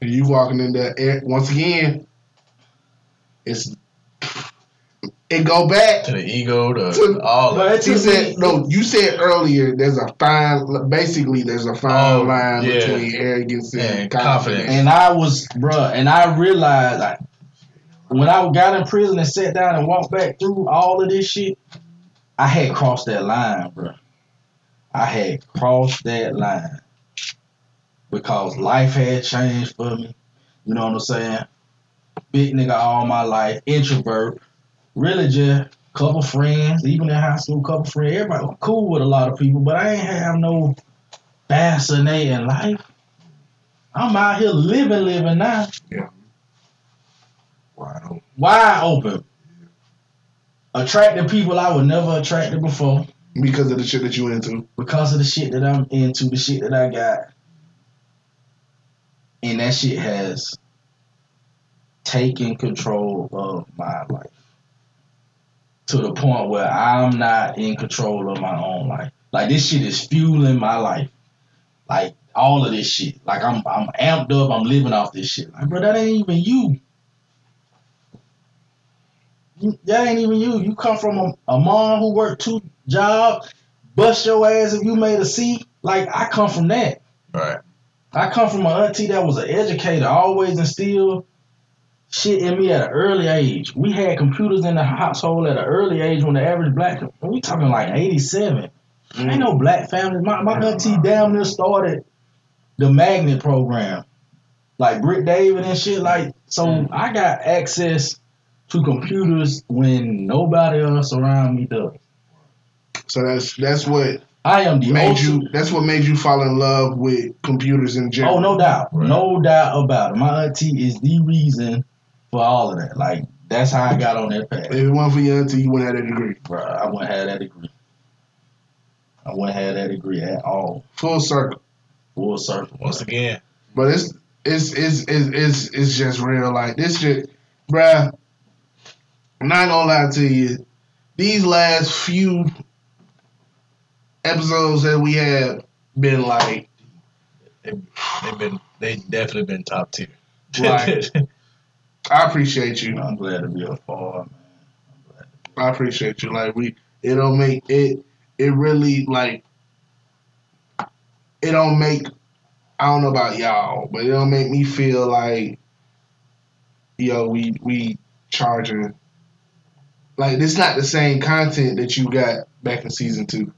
And you walking in there eh, once again. It's it go back to the ego, to To- all But that. it said me- no. You said earlier there's a fine. Basically, there's a fine Oh, line yeah. between arrogance and, And confidence. confidence. And I was, bruh, and I realized I, when I got in prison and sat down and walked back through all of this shit, I had crossed that line, bruh. I had crossed that line because life had changed for me. You know what I'm saying? Big nigga all my life, introvert, really just couple friends, even in high school, couple friends. Everybody was cool with a lot of people, but I ain't have no fascinating life. I'm out here living, living now, Yeah. wide open. Attracting people I would never attracted before because of the shit that you into. because of the shit that I'm into, the shit that I got. And that shit has taken control of my life to the point where I'm not in control of my own life. Like this shit is fueling my life. Like all of this shit. Like I'm I'm amped up. I'm living off this shit. Like bro, that ain't even you. That ain't even you. You come from a, a mom who worked two jobs, bust your ass if you made a C. Like I come from that. Right. I come from an auntie that was an educator, always instilled shit in me at an early age. We had computers in the household at an early age when the average black, we talking like 87. Ain't no black family. My, my auntie damn near started the magnet program. Like Britt David and shit. Like, so mm. I got access to computers when nobody else around me does. So that's that's what I am the made ultimate- you. That's what made you fall in love with computers in general. Oh, no doubt. Right. No doubt about it. My auntie is the reason for all of that. Like, that's how I got on that path. If it wasn't for your auntie, you wouldn't have that degree. Bruh, I wouldn't have that degree. I wouldn't have that degree at all. Full circle. Full circle. Once again, But it's it's it's it's it's, it's just real. Like this shit, bruh. I'm not gonna lie to you. These last few episodes that we have been like they've been they definitely been top tier. Right. I appreciate you. I'm glad to be a part, man. I'm glad. I appreciate you. Like we, it don't make it. It really like. It don't make. I don't know about y'all, but it don't make me feel like. Yo, we we charging. Like it's not the same content that you got back in season two,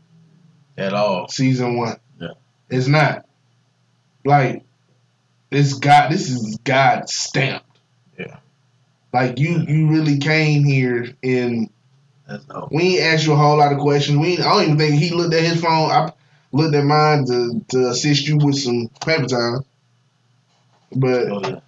At all. season one. Yeah. It's not. Like, this God. This is God stamped. Yeah. Like you, you really came here in That's we ain't asked you a whole lot of questions. We I don't even think he looked at his phone. I looked at mine to, to assist you with some paper time. But Oh, yeah.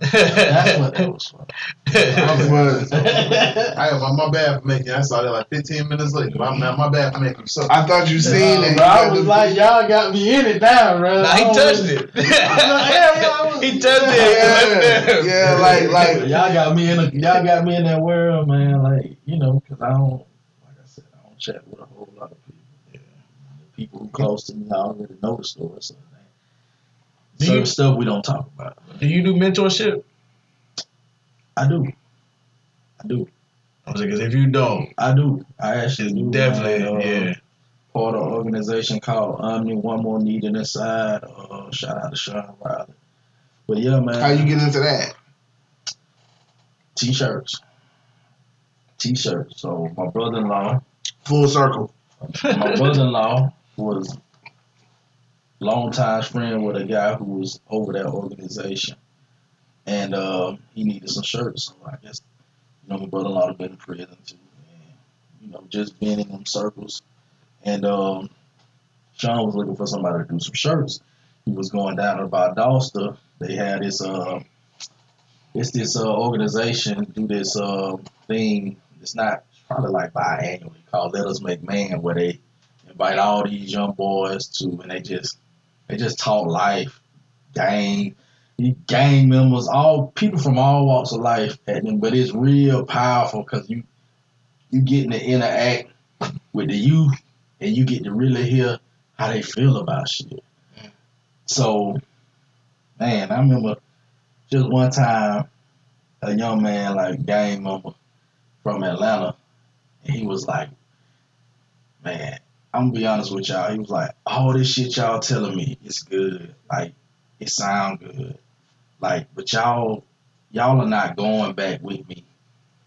That's what that was for. but I my, my bad for making. I saw that like 15 minutes later. I'm my, my bad for making so. I thought you seen it. Bro, I was like, y'all got me in it now, bro. Nah, he I touched was- it. yeah, he touched yeah, it. yeah, like like y'all got me in a, y'all got me in that world, man. Like you know, cause I don't, like I said, I don't chat with a whole lot of people. Yeah. The people who close to me, I already know the story. So Do certain you- stuff we don't talk about. Do you do mentorship? I do, I do, I was like, 'cause if you don't, I do. I actually do. definitely, man. Uh, yeah. Part of an organization called Omni One More Needed Inside. Uh, shout out to Sean Riley. But yeah, man. how you get into that? T-shirts. T-shirts. So my brother-in-law, Full circle. my brother-in-law was long time friend with a guy who was over that organization, and um, he needed some shirts. So I guess you know my brother-in-law had been in prison too, and you know just being in them circles, and um, Sean was looking for somebody to do some shirts. He was going down to Valdosta. They had this uh, it's this uh, organization do this uh, thing. It's not probably like biannually called Let Us Make Man, where they invite all these young boys to, and they just they just talk life, gang, gang members, all people from all walks of life at them. But it's real powerful because you you getting to interact with the youth, and you get to really hear how they feel about shit. So, man, I remember just one time a young man like gang member from Atlanta, and he was like, "Man, I'm gonna be honest with y'all." He was like, "All this shit y'all telling me is good, like it sound good, like, but y'all, y'all are not going back with me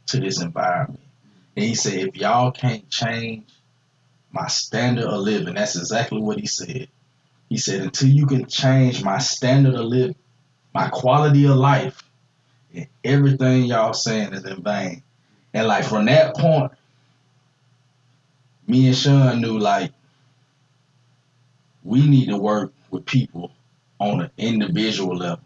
to this environment." And he said, "If y'all can't change my standard of living, that's exactly what he said." He said, "Until you can change my standard of living, my quality of life." and everything y'all saying is in vain. And like from that point, me and Sean knew like we need to work with people on an individual level.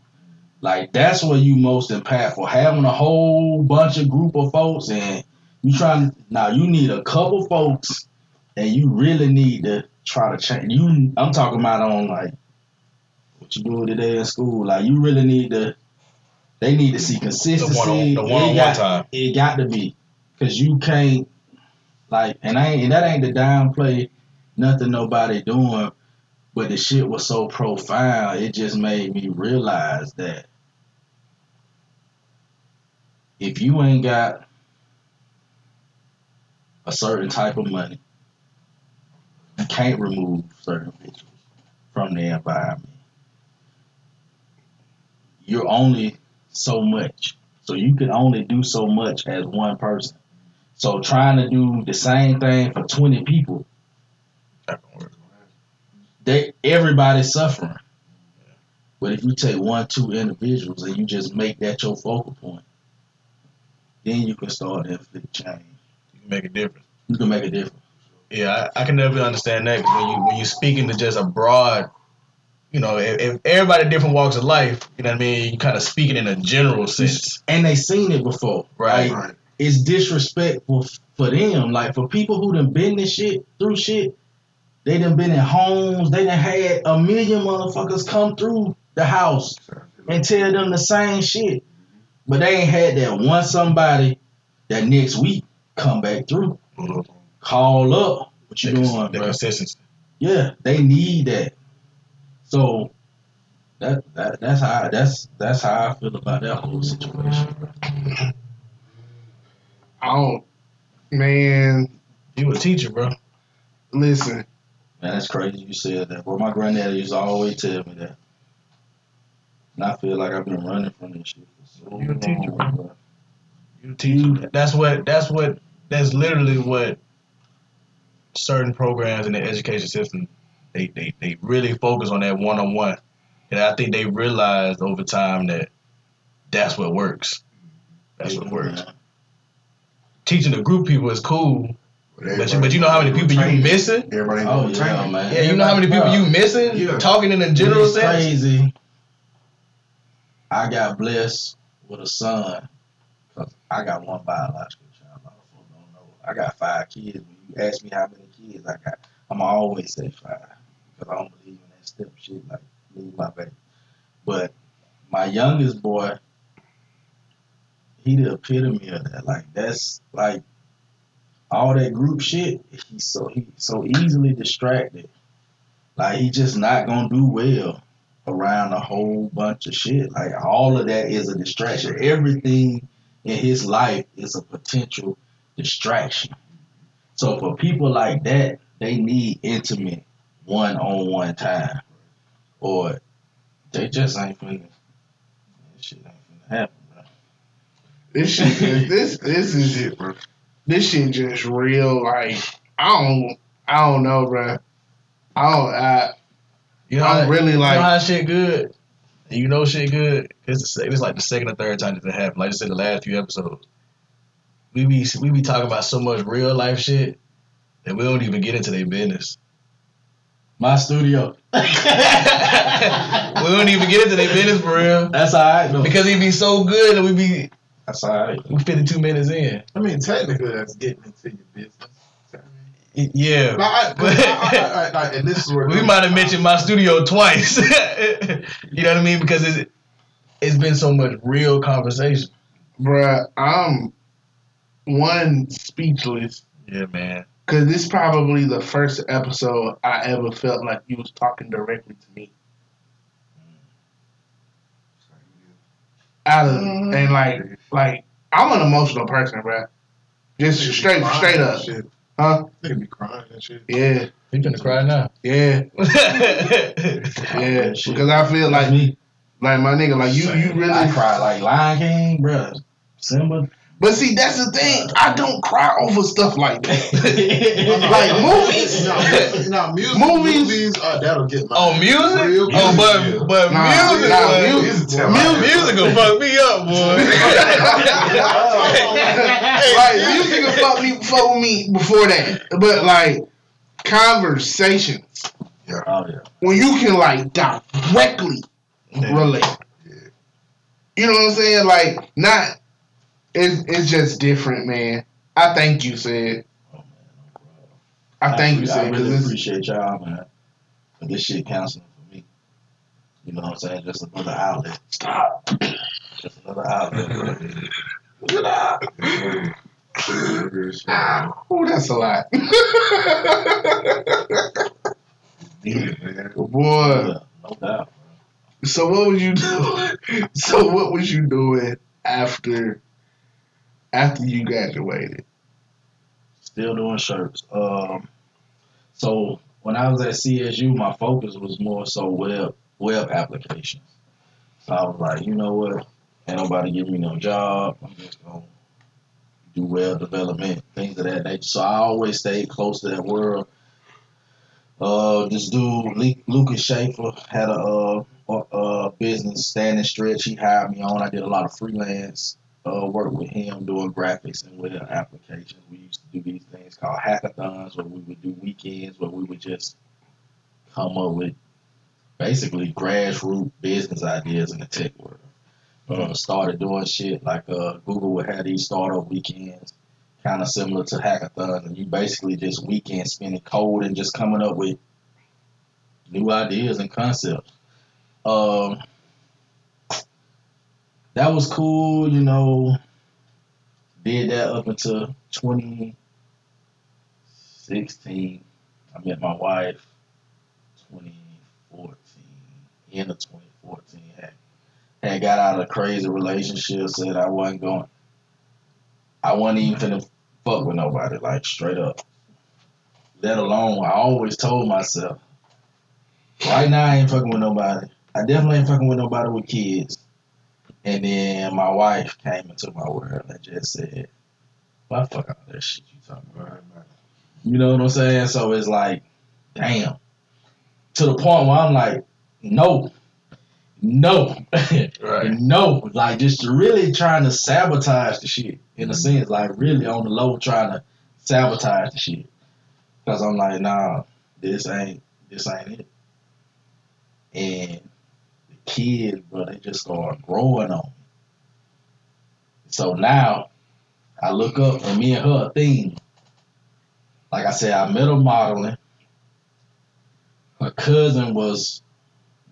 Like that's where you most impactful. Having a whole bunch of group of folks and you trying now you need a couple folks and you really need to try to change you I'm talking about on like what you do today in school. Like you really need to they need to see The consistency. one on the one on one time. it got to be because you can't like and I ain't and that ain't the downplay nothing nobody doing but the shit was so profound it just made me realize that if you ain't got a certain type of money you can't remove certain rituals from the environment you're only so much so you can only do so much as one person. So trying to do the same thing for 20 people, they everybody's suffering. But if you take one, two individuals and you just make that your focal point, then you can start to inflict change. You can make a difference. You can make a difference. Yeah, I, I can never understand that 'cause when you when you're speaking to just a broad, you know, if, if everybody different walks of life, you know what I mean, you kind of speaking in a general sense, And they seen it before. right? Right. It's disrespectful for them. Like for people who done been this shit through shit, they done been in homes, they done had a million motherfuckers come through the house and tell them the same shit. But they ain't had that one somebody that next week come back through. Call up. What you doing, bro? consistency. Yeah, they need that. So that, that that's how that's that's how I feel about that whole situation. bro. I don't, man. You a teacher, bro. Listen, Man, that's crazy you said that. Bro, my granddaddy used to always tell me that. And I feel like I've been running from this shit for so You a teacher, long, bro. You a teacher. That's what. That's what. That's literally what certain programs in the education system they they, they really focus on that one on one, and I think they realized over time that that's what works. That's what works. Man. Teaching a group of people is cool, but you, but you know how many people you missing. Everybody ain't Oh going yeah, training. man. Yeah, you know how many people you missing Yeah. talking in a general it's sense. crazy. I got blessed with a son. Cause I got one biological child. A lot of folks don't know. I got five kids. When you ask me how many kids I got, I'm always say five. Because I don't believe in that step shit like leave my baby. But my youngest boy, he the epitome of that. Like that's like all that group shit. He's so he so easily distracted. Like he just not gonna do well around a whole bunch of shit. Like all of that is a distraction. Everything in his life is a potential distraction. So for people like that, they need intimate one on one time. Or they just ain't finna shit ain't finna happen. This shit, this this is it, bro. This shit just real. Like I don't, I don't know, bro. I don't. I, You know, I'm how- really you like- know how shit good. You know shit good. It's the, it's like the second or third time that it happened. Like I said, the last few episodes, we be we be talking about so much real life shit that we don't even get into their business. My studio. we don't even get into their business for real That's alright though. because it be so good and we be That's alright. We're fifty two minutes in. I mean, technically, that's getting into your business. Yeah, Like, but I, I, I, like, and this is where we might have mentioned my studio twice. you know what I mean? Because it's it's been so much real conversation. bruh, I'm one speechless Yeah, man. because this is probably the first episode I ever felt like you was talking directly to me. Out of mm-hmm. and like like I'm an emotional person, bro. Just Nigga straight straight up, Shit. huh? Nigga be crying and shit. Yeah, You gonna cry now? yeah, yeah. Because I feel like me. like my nigga, like you you I really. cried like Lion King, bro. Simba. But see, that's the thing. I don't cry over stuff like that. like movies? No, music, music, Movies? movies, uh, that'll get my Oh, music? Real oh, but music. but Nah, music, nah, boy. music- Music, music will fuck me up, boy. like music can fuck me fuck with me before that. But like conversations Yeah. Oh yeah. when you can like directly relate. Yeah. You know what I'm saying? Like not it's it's just different, man. I thank you, said. Oh. I thank you, I said, really because it's appreciate y'all, man. But this shit counseling for me. You know what I'm saying? Just another outlet. stop. Just another outlet. Oh, that's a lot. Boy. Yeah, no doubt. So what was you doing? So what was you doing after after you graduated? Still doing shirts. Um, so when I was at CSU, my focus was more so web web applications. So I was like, you know what? Ain't nobody give me no job. I'm just gonna do web development, things of that nature. So I always stayed close to that world. Uh, this dude, Lucas Schaefer, had a uh, uh, business, standing Stretch. He hired me on. I did a lot of freelance uh, work with him doing graphics and web applications. We used to do these things called hackathons where we would do weekends where we would just come up with basically grassroots business ideas in the tech world. Uh, started doing shit like uh, Google would have these startup weekends, kind of similar to hackathons, and you basically just weekend spending code and just coming up with new ideas and concepts. Um, that was cool, you know. Did that up until 2016. I met my wife 2014, end of 2014. Had, had got out of a crazy relationship, said I wasn't going, I wasn't even finna fuck with nobody, like straight up. Let alone, I always told myself, right now I ain't fucking with nobody. I definitely ain't fucking with nobody with kids. And then my wife came into my world and just said, "Why fuck all that shit you talking about?" You know what I'm saying? So it's like, damn. To the point where I'm like, no, no, Right. no. Like just really trying to sabotage the shit in a mm-hmm. sense, like really on the low trying to sabotage the shit. Cause I'm like, nah, this ain't this ain't it. And kids, bro, they just start growing on me. So now I look up and me and her thing. Like I said, I met her modeling. Her cousin was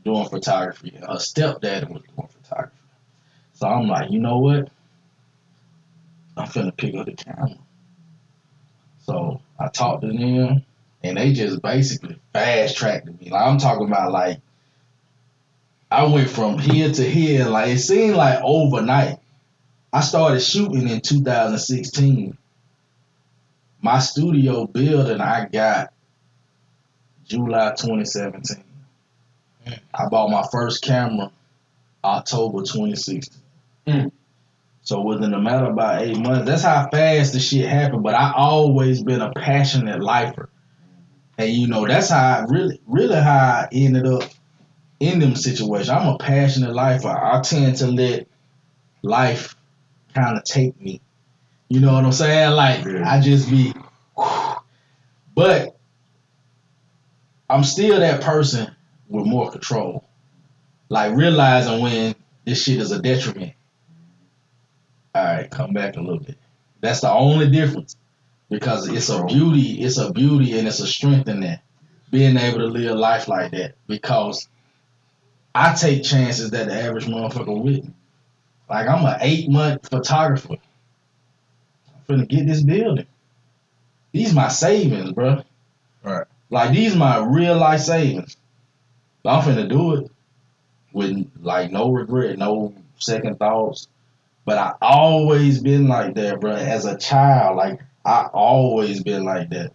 doing photography. Her stepdad was doing photography. So I'm like, you know what? I'm finna pick up the camera. So I talked to them and they just basically fast tracked me. Like I'm talking about like I went from here to here, like it seemed like overnight. I started shooting in 2016. My studio building I got July 2017. Mm. I bought my first camera October 2016. Mm. So within a matter of about eight months, that's how fast the shit happened. But I always been a passionate lifer, and you know that's how I really, really how I ended up in them situations. I'm a passionate lifer. I tend to let life kind of take me. You know what I'm saying? Like Yeah. I just be, but I'm still that person with more control. Like realizing when this shit is a detriment. All right, come back a little bit. That's the only difference because it's a beauty, it's a beauty, and it's a strength in that being able to live life like that. Because I take chances that the average motherfucker wouldn't. Like I'm an eight month photographer. I'm finna get this building. These my savings, bro. Right. Like these my real life savings. But I'm finna do it with like no regret, no second thoughts. But I always been like that, bro. As a child, like I always been like that.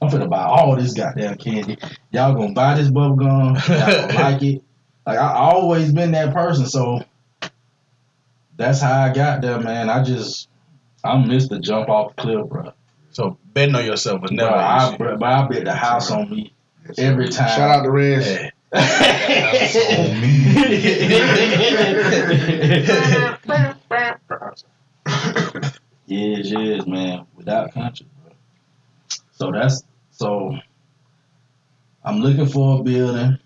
I'm finna buy all this goddamn candy. Y'all gonna buy this bubble gum. Y'all gonna like it. Like I always been that person. So that's how I got there, man. I just I missed the jump off the cliff, bro. So betting on yourself was never Bro, an I, issue. bro, but I bet the house on me every time. Shout out to Reds. Yeah. Yes, yes, man. Without country, bro. So that's so. I'm looking for a building.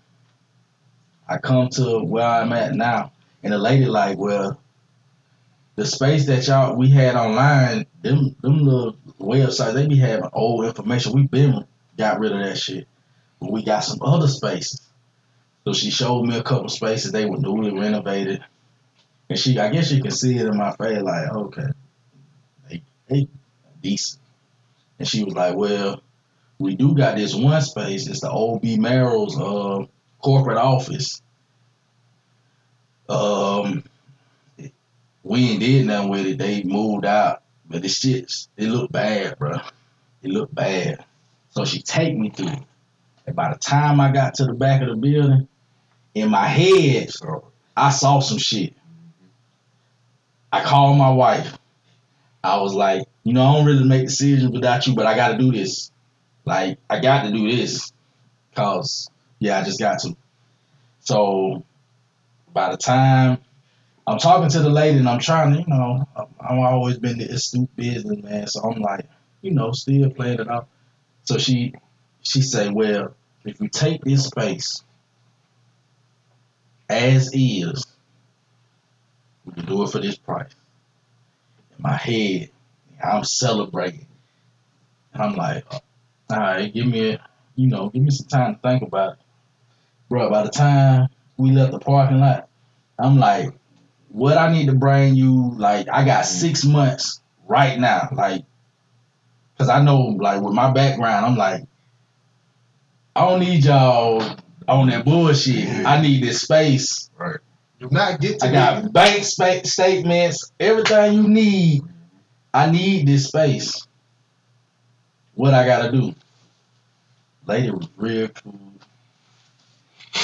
I come to where I'm at now, and the lady like, well, the space that y'all we had online, them them little websites, they be having old information. We been got rid of that shit, but we got some other spaces. So she showed me a couple spaces they were newly renovated, and she, I guess you can see it in my face, like, okay, they, they decent. And she was like, well, we do got this one space. It's the old B Merrill's uh, corporate office. Um, we ain't did nothing with it. They moved out, but this shit, it looked bad, bro. It looked bad. So she take me through. And by the time I got to the back of the building, in my head, I saw some shit. I called my wife. I was like, you know, I don't really make decisions without you, but I got to do this. Like, I got to do this. Cause, yeah, I just got to. So, by the time I'm talking to the lady and I'm trying to, you know, I'm always been the astute business man, so I'm like, you know, still playing it up. So she she say, well, if we take this space as is, we can do it for this price. In my head, I'm celebrating. And I'm like, all right, give me a, you know, give me some time to think about it. Bro, by the time we left the parking lot, I'm like, what I need to bring you, like, I got mm. six months right now. Like, because I know, like, with my background, I'm like, I don't need y'all on that bullshit. I need this space. Right. Do not get to I got bank statements, everything you need. I need this space. What I gotta do? Lady was real cool.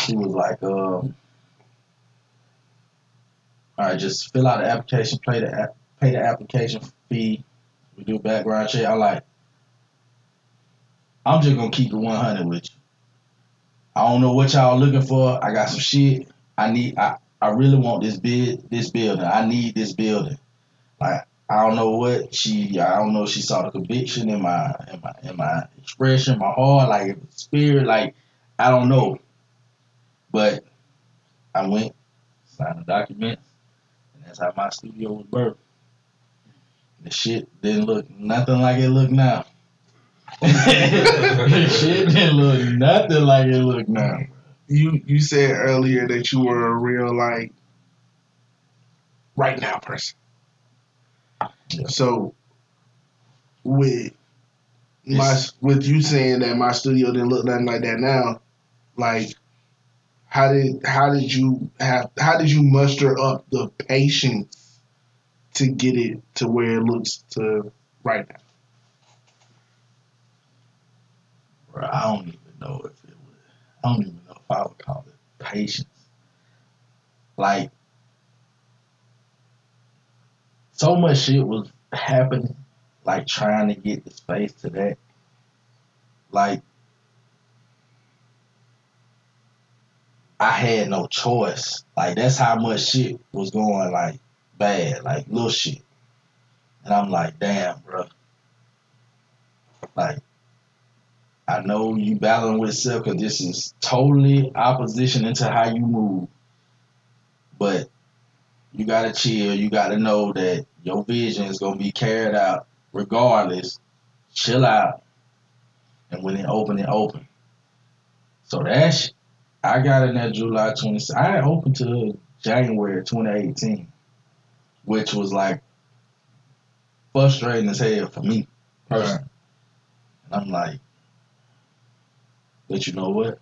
She was like, um, all right, just fill out the application, pay the app, pay the application fee. We do background check. I like. I'm just gonna keep it 100 with you. I don't know what y'all looking for. I got some shit. I need. I I really want this bid, this building. I need this building. Like I don't know what she. I don't know. She saw the conviction in my in my in my expression, my heart, like spirit. Like I don't know. But I went, signed the documents, and that's how my studio was birthed. The shit didn't look nothing like it look now. the shit didn't look nothing like it look now. You you said earlier that you were a real like right now person. Yeah. So with my with you saying that my studio didn't look nothing like that now, like how did how did you have how did you muster up the patience to get it to where it looks to right now? Bro, I don't even know if it. I don't even know if I would call it patience. Like, so much shit was happening, like trying to get the space to that. Like, I had no choice. Like, that's how much shit was going, like, bad, like, little shit. And I'm like, damn, bro. Like, I know you battling with self because this is totally opposition into how you move. But you gotta chill. You gotta know that your vision is gonna be carried out regardless. Chill out, and when it open, it open. So that's I got in that July 26. I ain't open till January 2018, which was like frustrating as hell for me personally. And I'm like. But you know what?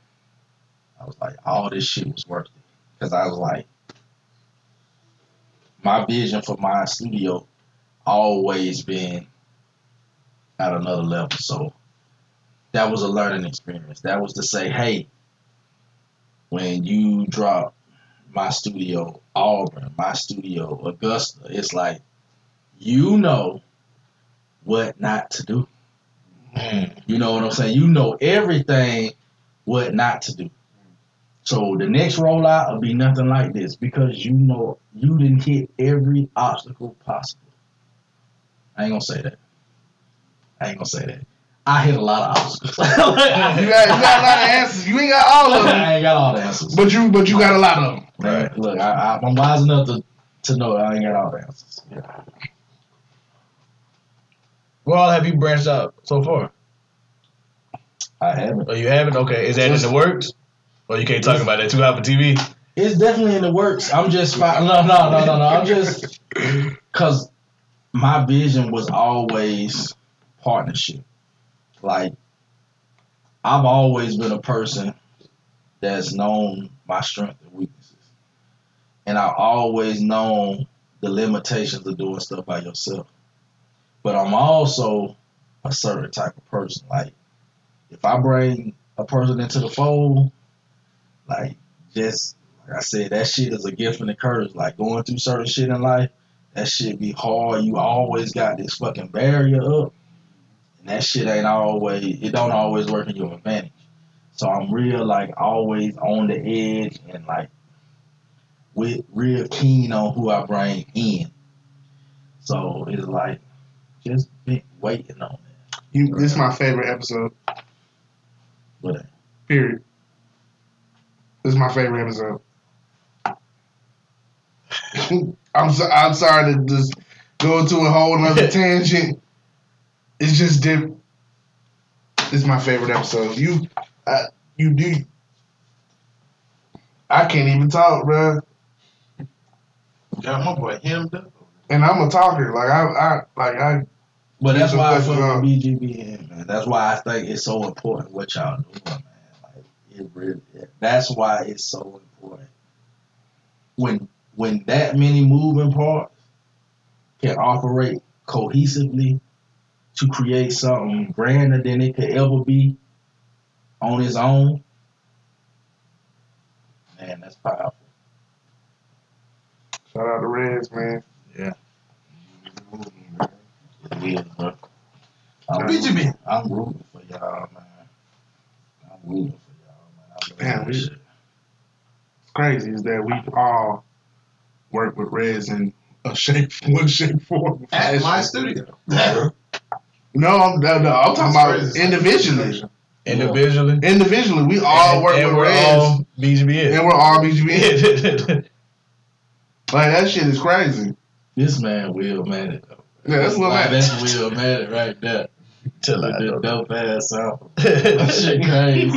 I was like, all this shit was worth it. Because I was like, my vision for my studio always been at another level. So that was a learning experience. That was to say, hey, when you drop my studio, Auburn, my studio, Augusta, it's like, you know what not to do. Mm. You know what I'm saying? You know everything what not to do. So the next rollout will be nothing like this because you know you didn't hit every obstacle possible. I ain't gonna say that. I ain't gonna say that. I hit a lot of obstacles. You got, you got a lot of answers. You ain't got all of them, I ain't got all the answers. but you but you got a lot of them. Man, look, I, I, I'm wise enough to, to know I ain't got all the answers. Yeah. Where all have you branched out so far? I haven't. Oh, you haven't? Okay. Is that in the works? Well, you can't talk about that too hot for TV? It's definitely in the works. I'm just fi- no, no, no, no, no. I'm just because my vision was always partnership. Like I've always been a person that's known my strengths and weaknesses, and I've always known the limitations of doing stuff by yourself. But I'm also a certain type of person. Like if I bring a person into the fold, like just like I said, that shit is a gift and a curse. Like going through certain shit in life, that shit be hard. You always got this fucking barrier up, and that shit ain't always. It don't always work in your advantage. So I'm real like always on the edge and like with real keen on who I bring in. So it's like just been waiting on that. You, this is my favorite episode. But Period. This is my favorite episode. I'm so, I'm sorry to just go into a whole nother tangent. It's just dip. This is my favorite episode. You, I, you do. I can't even talk, bro. Got my boy hemmed up. And I'm a talker. Like I, I like I. but that's why I questions fuck on- with uh, BGBN, man. That's why I think it's so important what y'all doing, man. Like it really that's why it's so important. When when that many moving parts can operate cohesively to create something grander than it could ever be on its own, man, that's powerful. Shout out to Reds, man. It is, bro. I'm BGB. rooting- I'm rooting for y'all, man. I'm rooting for y'all, man. I love Man, that we- shit. It's crazy is that we all work with Reds in a shape, one shape, form. At my studio. No, I'm, no, no, I'm talking about It's crazy. individually. Individually. Individually, we all and, work and with we're Reds, all BGBN. and we're all BGB. like that shit is crazy. This man Will Madden. Yeah, that's Will Like, Madden. That's Will Madden right there. Till With I the know. dope ass sample. That shit crazy.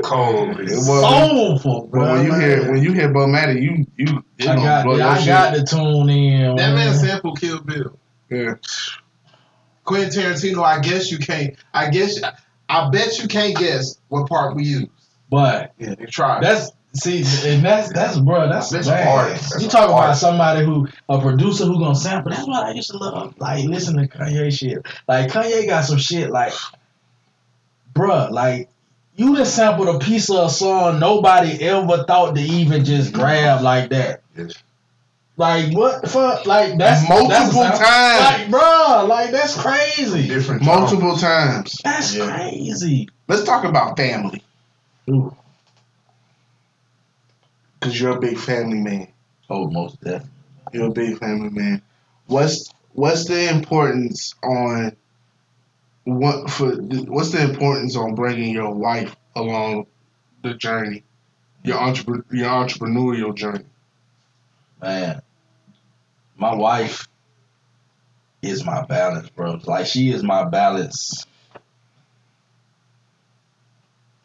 Cold. Well, Soulful, bro. When you man. hear when you hear Bo Matty, you you it I got, blow yeah, I shit. got to tune in. That man man. sampled Kill Bill. Yeah. Quentin Tarantino, I guess you can't. I guess I bet you can't guess what part we used. But Yeah, they tried. That's see, and that's that's bro, that's That's bad. you talk about somebody who a producer who gonna sample. That's what I used to love. Like listen to Kanye shit. Like Kanye got some shit like, bruh, like you just sampled a piece of a song nobody ever thought to even just grab like that. Yes. Like what the fuck? Like that's Multiple that's times. Like bruh, like that's crazy. different. Multiple times. That's Yeah. crazy. Let's talk about family. Ooh. Cause you're a big family man. Oh, most definitely. You're a big family man. What's what's the importance on what for? What's the importance on bringing your wife along the journey, your entrepre- your entrepreneurial journey? man, my wife is my balance, bro. Like she is my balance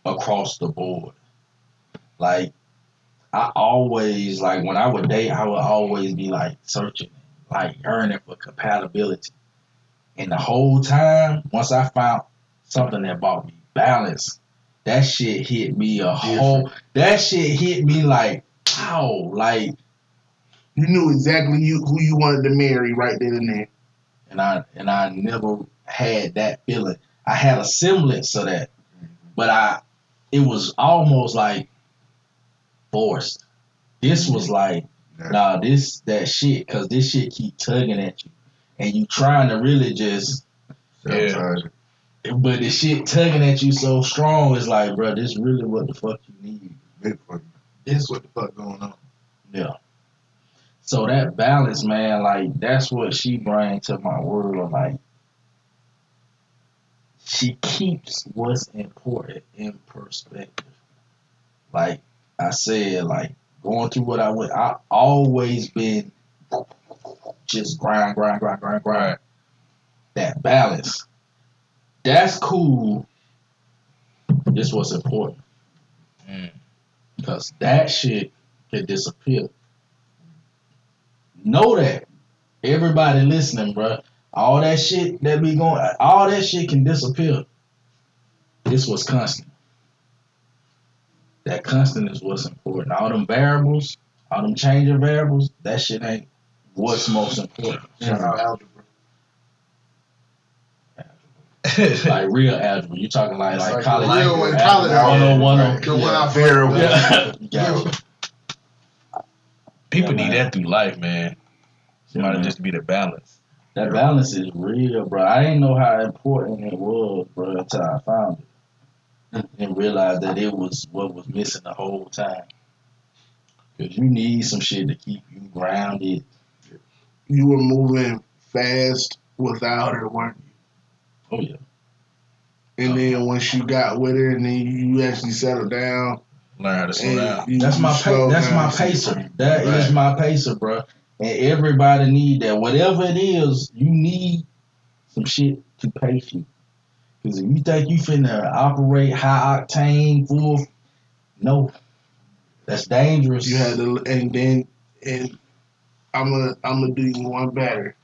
across the board. Like I always like when I would date, I would always be like searching, like yearning for compatibility. And the whole time, once I found something that brought me balance, that shit hit me a whole. That shit hit me like, wow, like You knew exactly you who you wanted to marry right then and there. and I and I never had that feeling. I had a semblance of that, but I it was almost like forced. This was like, nah, this that shit, cause this shit keep tugging at you, and you trying to really just, Yeah. but the shit tugging at you so strong. is like, bro, this really what the fuck you need. This what the fuck going on? Yeah. So that balance, man, like that's what she brings to my world. Like she keeps what's important in perspective. Like I said, like going through what I went, I always been just grind, grind, grind, grind, grind. That balance. That's cool. This was important. Mm. Because that shit can disappear. Know that. Everybody listening, bruh. All that shit that be going, all that shit can disappear. This was constant. That constant is what's important. All them variables, all them changing variables, that shit ain't what's most important. Shout out algebra. Like real algebra. You talking like like, like college. real algebra, college oh algebra, algebra. 101. The one I Variable. Yeah. Got it. People Yeah, need that through life, man. Somebody Yeah, just to be the balance. That balance is real, bro. I didn't know how important it was, bro, until I found it. And realized that it was what was missing the whole time. Cause you need some shit to keep you grounded. You were moving fast without her, weren't you? Oh yeah. And then once you got with her, and then you actually settled down. Learn how to slow and down. That's my pa- that's my pacer. That is Right. my pacer, bro. And everybody need that. Whatever it is, you need some shit to pace you. Cause if you think you finna operate high octane full, no, that's dangerous. You had to, and then, and I'm gonna, I'm gonna do you one better.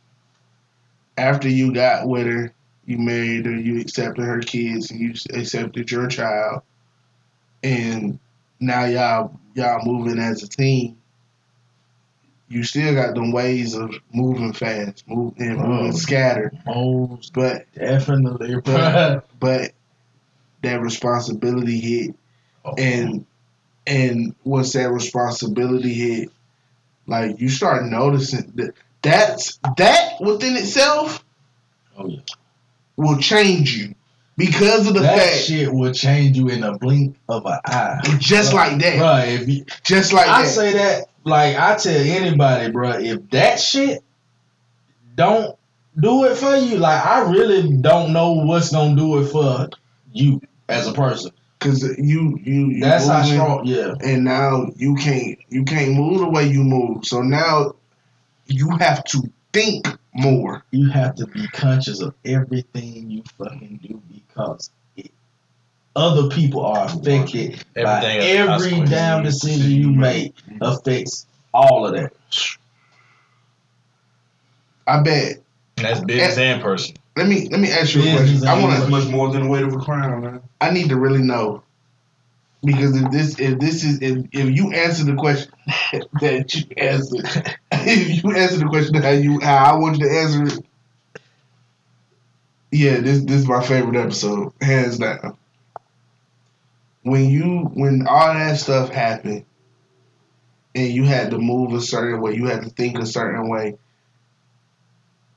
After you got with her, you married her, you accepted her kids, and you accepted your child, and now y'all, y'all moving as a team. You still got them ways of moving fast, oh. moving, and moving Oh. scattered, most but definitely, but but that responsibility hit oh. and and once that responsibility hit like you start noticing that that's that within itself oh yeah. will change you because of the fact that fact shit will change you in a blink of an eye. just like that Bro, if you, just like I that say that like I tell anybody, bro, if that shit don't do it for you, like I really don't know what's gonna do it for you as a person. because you you, you That's how strong. Yeah, and now you can't you can't move the way you move so now you have to think more. You have to be conscious of everything you fucking do because it, other people are affected by Everything is every damn decision you make affects all of that. i bet. And that's business and Person, let me let me ask you a question. i want That's to much more than the weight of a crown, man. I need to really know because if this if this is if, if you answer the question that you answer if you answer the question how you how I want you to answer it. Yeah this this is my favorite episode hands down. When you when all that stuff happened and you had to move a certain way you had to think a certain way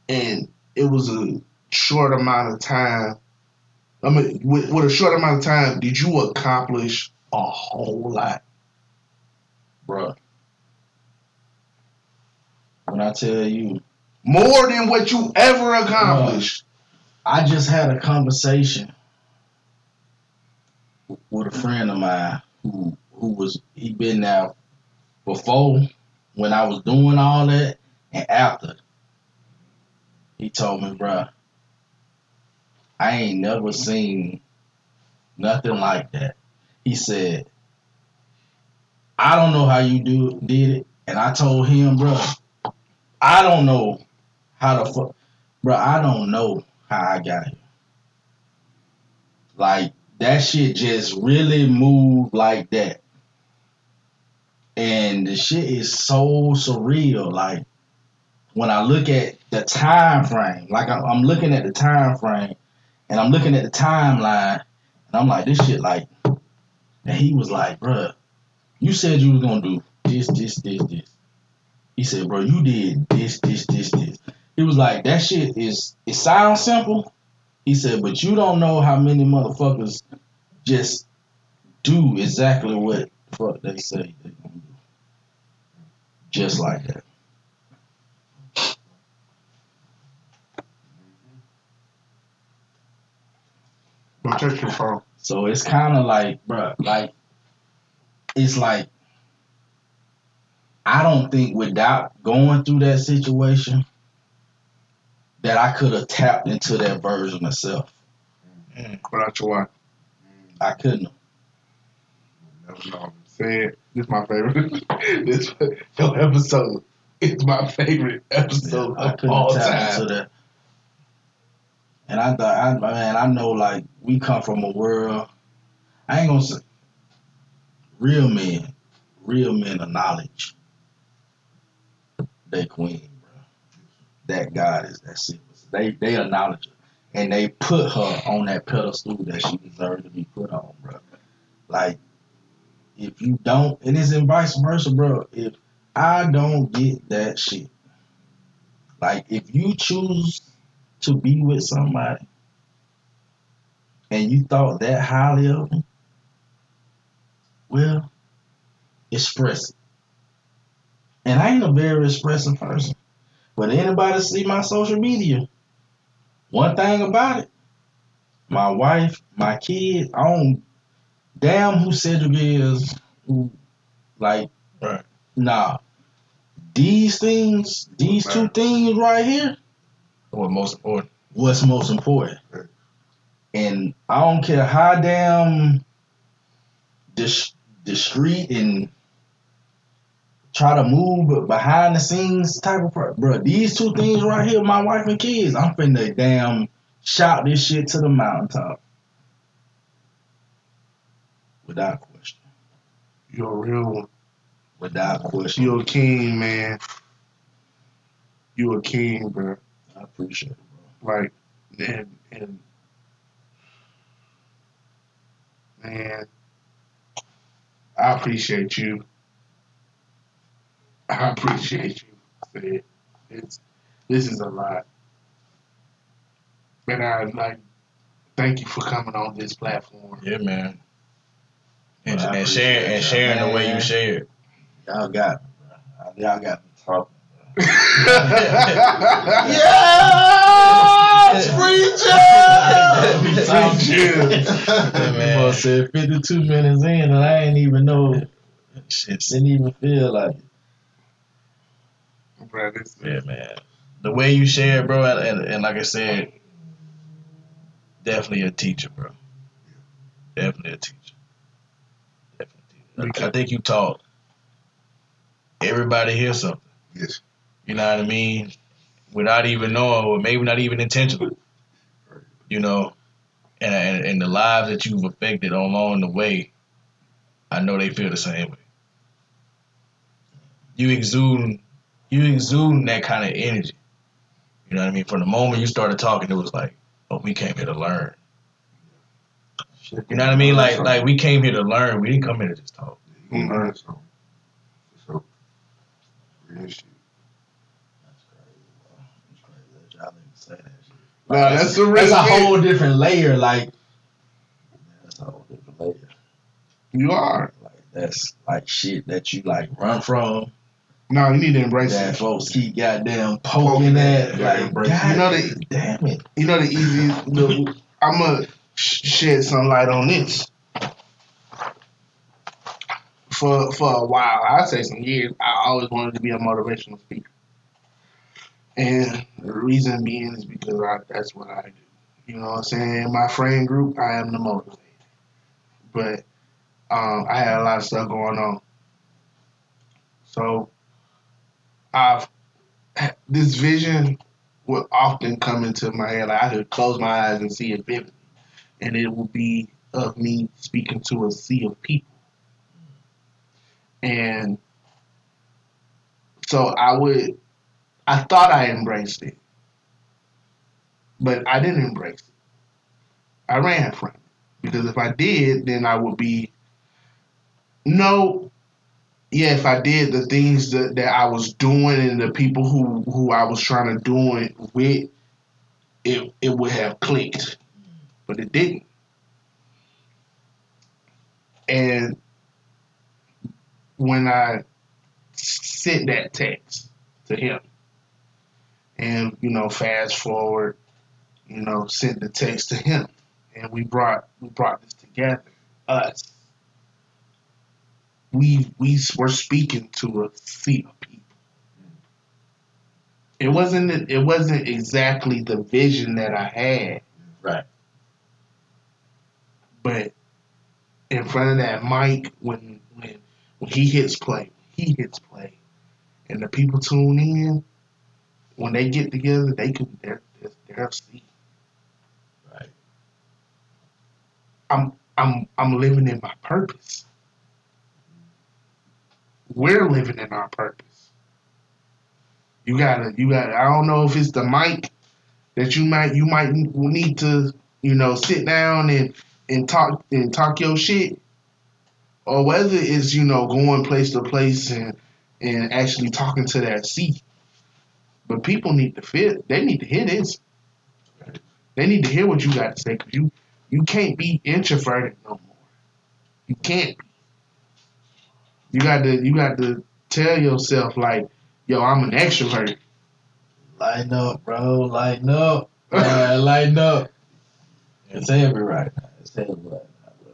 and it was a short amount of time I mean, with, with a short amount of time, did you accomplish a whole lot? Bruh. When I tell you, More than what you ever accomplished. I just had a conversation with a friend of mine who who was he been there before when I was doing all that and after. He told me, bruh, I ain't never seen nothing like that. He said, I don't know how you do did it, and I told him, bro, I don't know how the fuck, bruh, I don't know how I got here. Like that shit just really moved like that. And the shit is so surreal. Like when I look at the time frame, like I'm looking at the time frame and I'm looking at the timeline and I'm like, this shit like and he was like, bruh, you said you was gonna do this, this, this, this. He said, bro, you did this, this, this, this. He was like, that shit is it sounds simple. He said, but you don't know how many motherfuckers just do exactly what the fuck they say they gonna do. Just like that. Touch your phone. So it's kind of like, bruh, like, it's like, I don't think without going through that situation that I could have tapped into that version of self. Mm, without your wife. I couldn't what I'm saying. This is my favorite. this your episode. It's my favorite episode I of all time. That. And I thought, I, man, I know like we come from a world. I ain't gonna say real men, real men of knowledge. They queen, bro. That goddess, that silver. They they acknowledge her, and they put her on that pedestal that she deserved to be put on, bro. Like if you don't, and it's in vice versa, bro. If I don't get that shit, like if you choose to be with somebody and you thought that highly of them, well, express it. And I ain't a very expressive person. But anybody see my social media, one thing about it, my wife, my kids, I don't damn who Cedric is, who like Right. nah. These things, these two things right here, What most important? what's most important. And I don't care how damn dis- discreet and try to move behind the scenes type of per- bro. These two things right here, my wife and kids, I'm finna damn shout this shit to the mountaintop. Without question. You're a real one. Without question. You're a king, man. You're a king, bro. I appreciate it, Bro. Like, and and man, I appreciate you. I appreciate you. Man. It's this is a lot, and I like thank you for coming on this platform. Yeah, man. And, and sharing and sharing the way you man. shared. Y'all got me, bro. Y'all got me talking. Yes, free Talking. Jim. Yeah, man. must said 52 minutes in and I ain't even know, Shit's didn't even feel like it. Bro, this Yeah, man. The way you share, bro, and, and, and like I said, definitely a teacher, bro. Definitely a teacher. Definitely. I, I think you taught everybody here something. Yes. You know what I mean? Without even knowing, or maybe not even intentionally. You know, and, and the lives that you've affected along the way, I know they feel the same way. You exude, you exude that kind of energy. You know what I mean? From the moment you started talking, it was like, oh, we came here to learn. You know what I mean? Like like we came here to learn. We didn't come here to just talk. So. That's crazy, bro. That's crazy that y'all even say that shit. Nah, that's the That's a whole different layer, like that's a whole different layer. You are. Like that's like shit that you like run from. No, you need to embrace That it. folks keep goddamn poking Poking at. at, Like, it. God You know the- damn it. You know the easiest. The, I'm gonna shed some light on this. For for a while, I'd say some years, I always wanted to be a motivational speaker, and the reason being is because I, that's what I do. You know what I'm saying? In my friend group, I am the motivator, but um, I had a lot of stuff going on, so I've this vision would often come into my head. Like I could close my eyes and see it vividly, and it would be of me speaking to a sea of people. And so I would, I thought I embraced it, but I didn't embrace it. I ran from it because if I did, then I would be. No, yeah, if I did the things that, that I was doing and the people who, who I was trying to do it with, it it would have clicked, but it didn't. And when I sent that text to him, and you know, fast forward, you know, sent the text to him, and we brought we brought this together, us. We we were speaking to a sea of people. It wasn't it wasn't exactly the vision that I had, Right. but in front of that mic when when when he hits play, he hits play, and the people tune in. When they get together, they can they're they're. Right. I'm I'm I'm living in my purpose. We're living in our purpose. You gotta you gotta I don't know if it's the mic that you might you might need to, you know, sit down and and talk and talk your shit. Or whether it's, you know, going place to place and and actually talking to that seat. But people need to feel they need to hear this. They need to hear what you got to say because you you can't be introverted no more. You can't be. You got to you got to tell yourself like, yo, I'm an extrovert. Lighten up, bro. Lighten up. Man, lighten up. It's heavy right now. It's heavy right now, bro.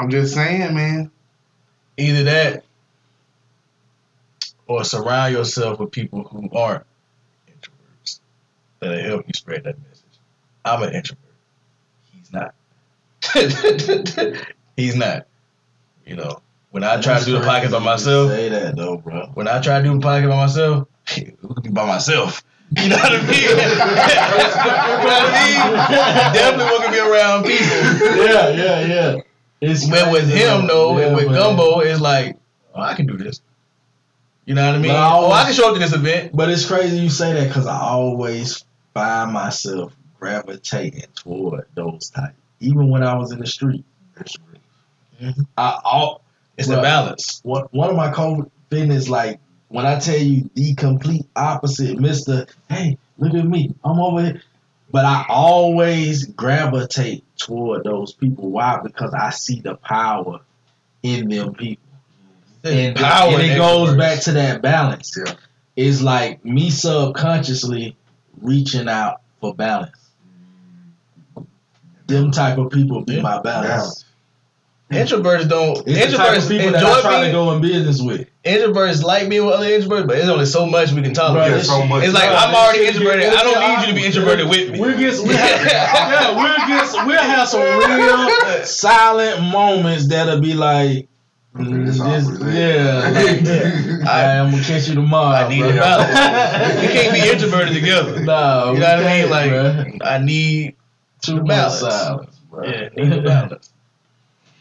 I'm just saying, man. Either that, or surround yourself with people who aren't introverts that'll help you spread that message. I'm an introvert. He's not. He's not. You know, when I try to do the podcast by myself, Say that though, bro. when I try to do the podcast by myself, it could be by myself. You know what I mean? you know what I mean? Definitely want to be around people. yeah, yeah, yeah. It's But with him though, Yeah, and with. Gumbo, uh, it's like, oh, I can do this. You know what I mean? But I oh, I can show up to this event. But it's crazy you say that because I always find myself gravitating toward those type. Even when I was in the street, mm-hmm. I all It's Right. the balance. one one of my COVID fitness like when I tell you the complete opposite, Mister. Hey, look at me, I'm over here. But I always gravitate toward those people. Why? Because I see the power in them people. And, power and it goes back to that balance. Yeah. It's like me subconsciously reaching out for balance. Them type of people be Yeah. my balance. Introverts don't. It's the type of introverts people that I enjoy try to go in business with. Introverts like being with other introverts, but there's only so much we can tolerate. Yeah, this so much. It's like I'm already introverted. I don't need you to be introverted with me. We'll get, we'll have, yeah, we'll get, we'll have some real silent moments that'll be like, it's this, yeah, like that. I- I'm gonna catch you tomorrow. I need bro. a balance. we can't be introverted together. No, You know what I mean? Like bruh. I need the balance. silence, bro. Yeah, need balance.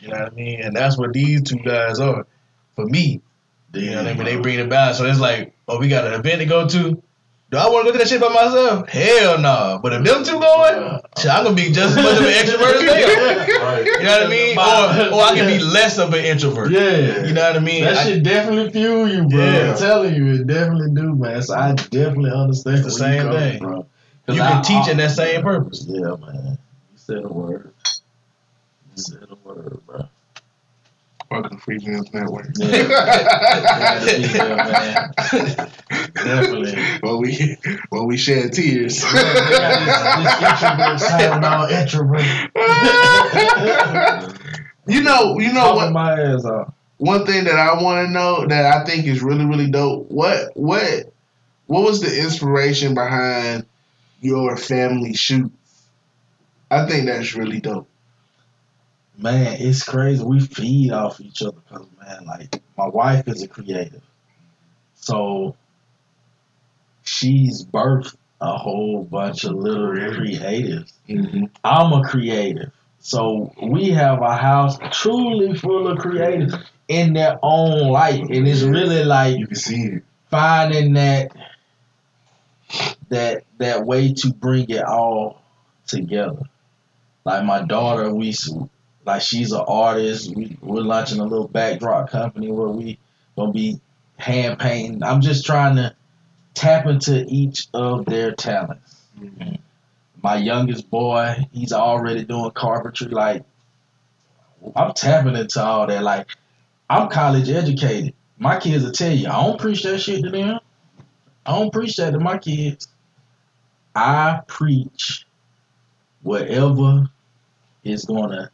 You know what I mean? And that's what these two guys are. For me, you know what I mean? They bring the balance. So it's like, oh, we got an event to go to. Do I want to go to that shit by myself? Hell no. But if them two going, shit, I'm gonna be just as much of an extrovert as they are. Right. You know what I mean? Or, or I can be less of an introvert. Yeah. You know what I mean? That I- shit definitely fuel you, bro. Yeah. I'm telling you, it definitely do, man. So I definitely understand It's the where same thing. from. 'Cause you I- can teach I- in that same purpose. Yeah, man. You said a word. You said a word, bro. Welcome to Free Gems Network. Yeah. Be man. Definitely. Well, we well we shed tears. Got this, this introvert sound introvert. you know, you know what? my ass off. One thing that I want to know that I think is really really dope. What what what was the inspiration behind your family shoots? I think that's really dope. Man, it's crazy. We feed off each other because, man, like, my wife is a creative. So, she's birthed a whole bunch of little creatives. Mm-hmm. I'm a creative. So, we have a house truly full of creatives in their own light. And it's really like You can see it. finding that that that way to bring it all together. Like my daughter, we like she's an artist. We we're launching a little backdrop company where we gonna be hand painting. I'm just trying to tap into each of their talents. Mm-hmm. My youngest boy, he's already doing carpentry. Like I'm tapping into all that. Like I'm college educated. My kids will tell you, I don't preach that shit to them. I don't preach that to my kids. I preach whatever is gonna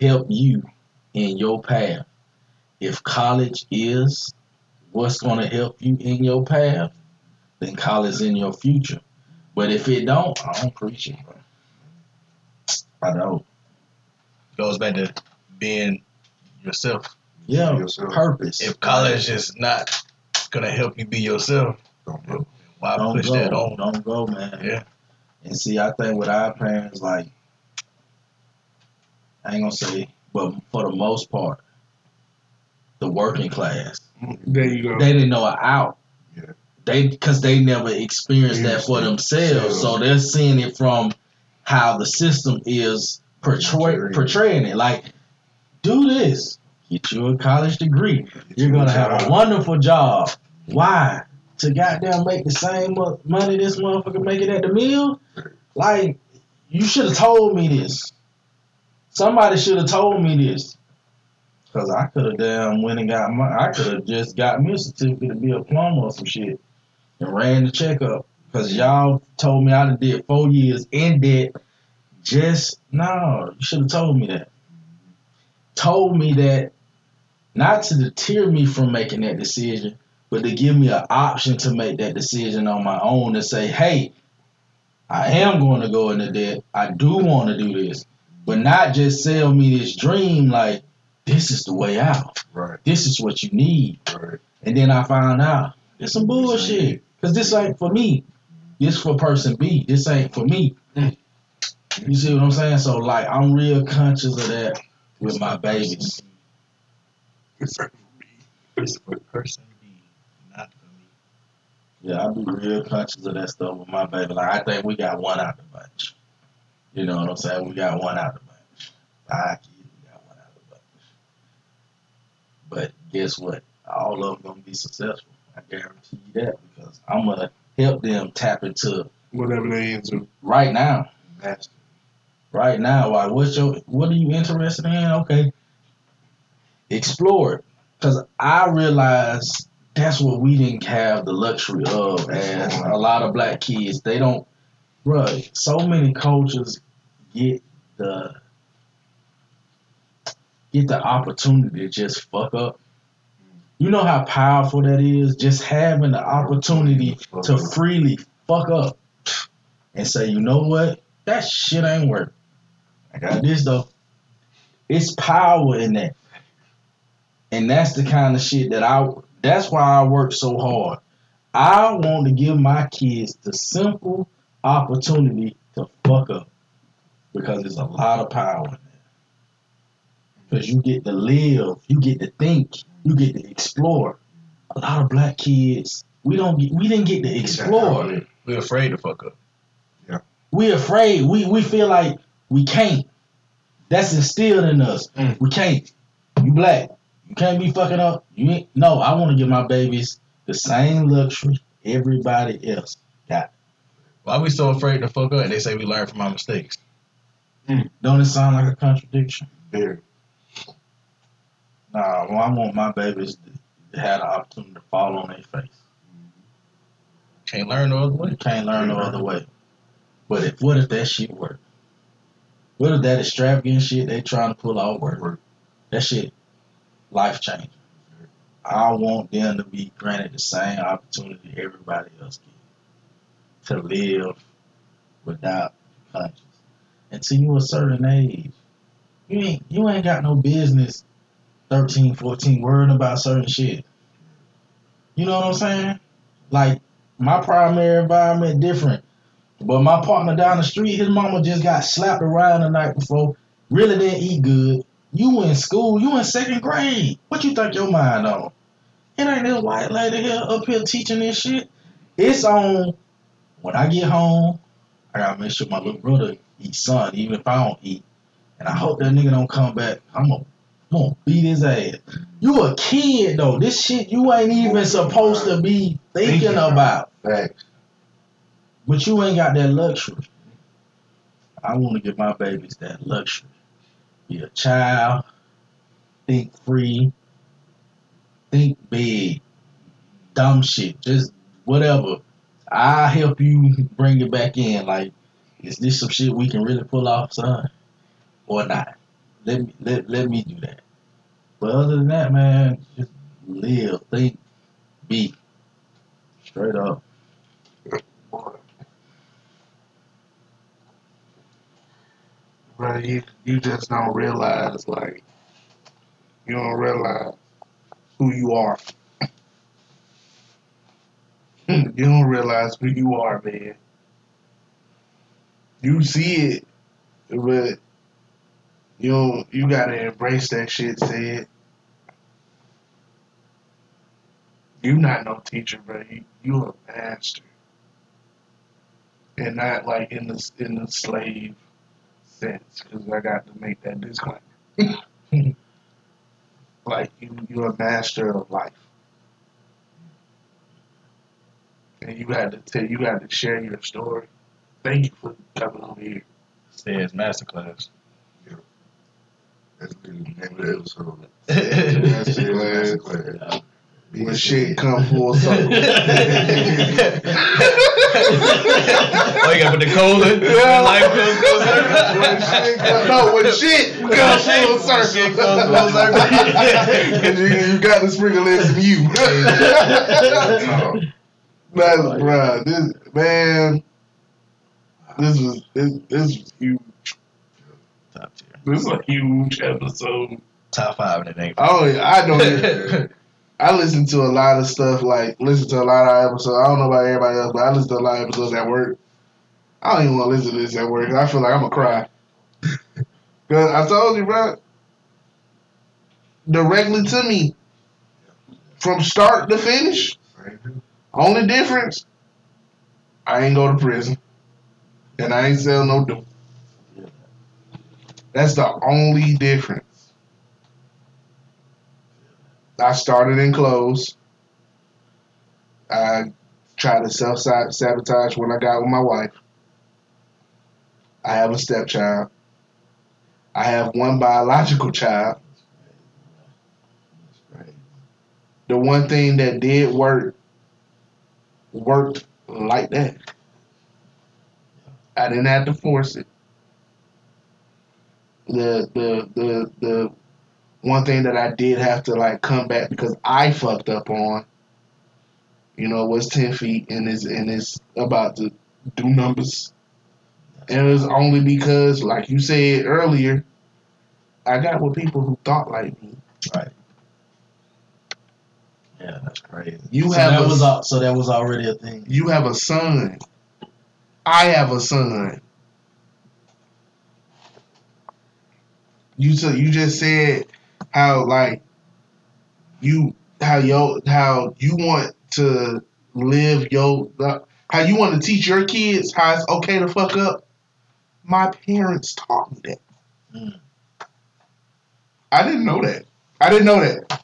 help you in your path. If college is what's gonna help you in your path, then college is in your future. But if it don't, I don't preach it, bro. I don't. Goes back to being yourself. Yeah, Yourself. purpose. If college is not gonna help you be yourself, Don't know. why don't push go, that on? don't go, man. Yeah. And see, I think with our parents, like, I ain't gonna say, but for the most part, the working class, There you go. they didn't know an out. Yeah. They, cause they never experienced that for themselves, so they're seeing it from how the system is portray, portraying it. Like, do this, get you a college degree, you're gonna have a wonderful job. Why? To goddamn make the same money this motherfucker making at the mill? Like, you should have told me this. Somebody should have told me this. Cause I could have damn went and got my. I could have just got me a certificate to be a plumber or some shit, and ran the checkup. Cause y'all told me I done did four years in debt. Just no, you should have told me that. Told me that, not to deter me from making that decision, but to give me an option to make that decision on my own and say, hey, I am going to go into debt. I do want to do this, but not just sell me this dream like this is the way out. Right. This is what you need. Right. And then I found out it's some bullshit. Cause this ain't for me. This for person B. This ain't for me. Hmm. You see what I'm saying? So like I'm real conscious of that with my babies. It's for me. It's for person B, not for me. Yeah, I be real conscious of that stuff with my baby. Like I think we got one out of the bunch. You know what I'm saying? We got one out of the bunch. Kids, we got one out of the bunch. But guess what? All of them gonna be successful. I guarantee you that because I'm gonna help them tap into Whatever they into. right now. Master. Right now, like what's your what are you interested in? Okay. Explore it. Cause I realize that's what we didn't have the luxury of as a lot of black kids. They don't bruh, so many cultures get the get the opportunity to just fuck up. You know how powerful that is? Just having the opportunity to freely fuck up and say, you know what? That shit ain't work. I got this though. It's power in that. And that's the kind of shit that I that's why I work so hard. I want to give my kids the simple opportunity to fuck up. Because there's a lot of power in that. Because you get to live, you get to think, you get to explore. A lot of black kids, we don't get we didn't get to explore. We're afraid to fuck up. Yeah. We're afraid. We we feel like we can't. That's instilled in us. Mm. We can't. You black. You can't be fucking up. You ain't. No, I want to give my babies the same luxury everybody else got. Why we so afraid to fuck up? And they say we learn from our mistakes. Mm. Don't it sound like a contradiction? Very. Nah, well, I want my babies to, to have the opportunity to fall on their face. Can't learn no other way. Can't learn no other way. But if what if that shit work? What if that extravagant shit they trying to pull out work? That shit life changing. I want them to be granted the same opportunity everybody else gets to live without conscience. Until you a certain age, you ain't you ain't got no business 13, 14 worrying about certain shit. You know what I'm saying? Like my primary environment different. But my partner down the street, his mama just got slapped around the night before. Really didn't eat good. You in school, you in second grade. What you think your mind on? It ain't this white lady here up here teaching this shit. It's on when I get home, I gotta make sure my little brother eats son, even if I don't eat. And I hope that nigga don't come back. I'm gonna, I'm gonna beat his ass. You a kid though. This shit you ain't even supposed to be thinking Thinking about. But you ain't got that luxury. I want to give my babies that luxury. Be a child, think free, think big, dumb shit, just whatever. I'll help you bring it back in. Like, is this some shit we can really pull off, son, or not? Let me let let me do that. But other than that, man, just live, think, be. Straight up. Bro, you you just don't realize like you don't realize who you are. you don't realize who you are, man. You see it, but you don't, you gotta embrace that shit. Say it. You not no teacher, bro. You you a master, and not like in the in the slave sense because I got to make that disclaimer. like you, you're a master of life, and you had to tell, you got to share your story. Thank you for coming over here. Says masterclass. That's the name of the episode. That's it, man. Masterclass. When shit come full circle. oh, you got to put the cold in? Yeah. Life goes goes when shit come, no, when shit comes full circle. Shit comes full circle. You, you got to sprinkle in some you. That's bruh. This man. This was this this was huge. Top tier. This is a huge episode. Top five in the name. Oh yeah, I don't. even- I listen to a lot of stuff. Like listen to a lot of episodes. I don't know about everybody else, but I listen to a lot of episodes at work. I don't even want to listen to this at work. I feel like I'm gonna cry. Cause I told you, bro. Directly to me, from start to finish. Only difference, I ain't go to prison, and I ain't sell no dope. That's the only difference. I started in clothes. I tried to self sabotage when I got with my wife. I have a stepchild. I have one biological child. The one thing that did work worked like that. I didn't have to force it. The the the the one thing that I did have to like come back because I fucked up on, you know, was ten feet and is and is about to do numbers. And it was only because, like you said earlier, I got with people who thought like me. Right. Yeah, that's crazy. You so have that a- was so that was already a thing. You have a son. I have a son. You so you just said how like you how yo how you want to live your how you want to teach your kids how it's okay to fuck up. My parents taught me that. Mm. I didn't know that. I didn't know that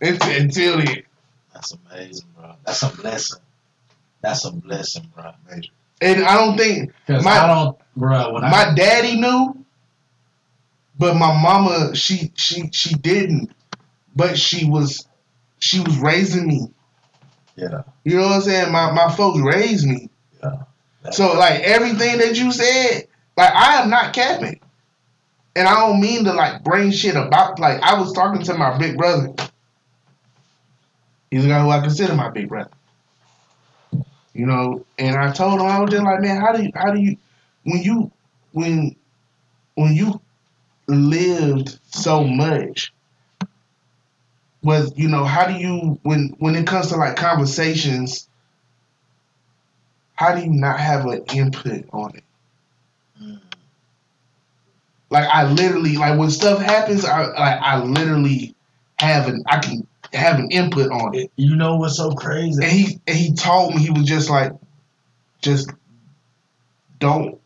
until, until then. That's amazing, bro. That's a blessing. That's a blessing, bro. And I don't think My- I don't, bro. When I my daddy knew, but my mama she she she didn't. But she was she was raising me. yeah, You know what I'm saying? My my folks raised me. yeah, So like everything that you said, like I am not capping. And I don't mean to like bring shit about like I was talking to my big brother. He's the guy who I consider my big brother. You know, and I told him I was just like, man, how do you how do you when you when when you lived so much was you know how do you when when it comes to like conversations how do you not have an input on it Mm. like i literally like when stuff happens i like i literally have an i can have an input on it You know what's so crazy? and he and he told me he was just like just don't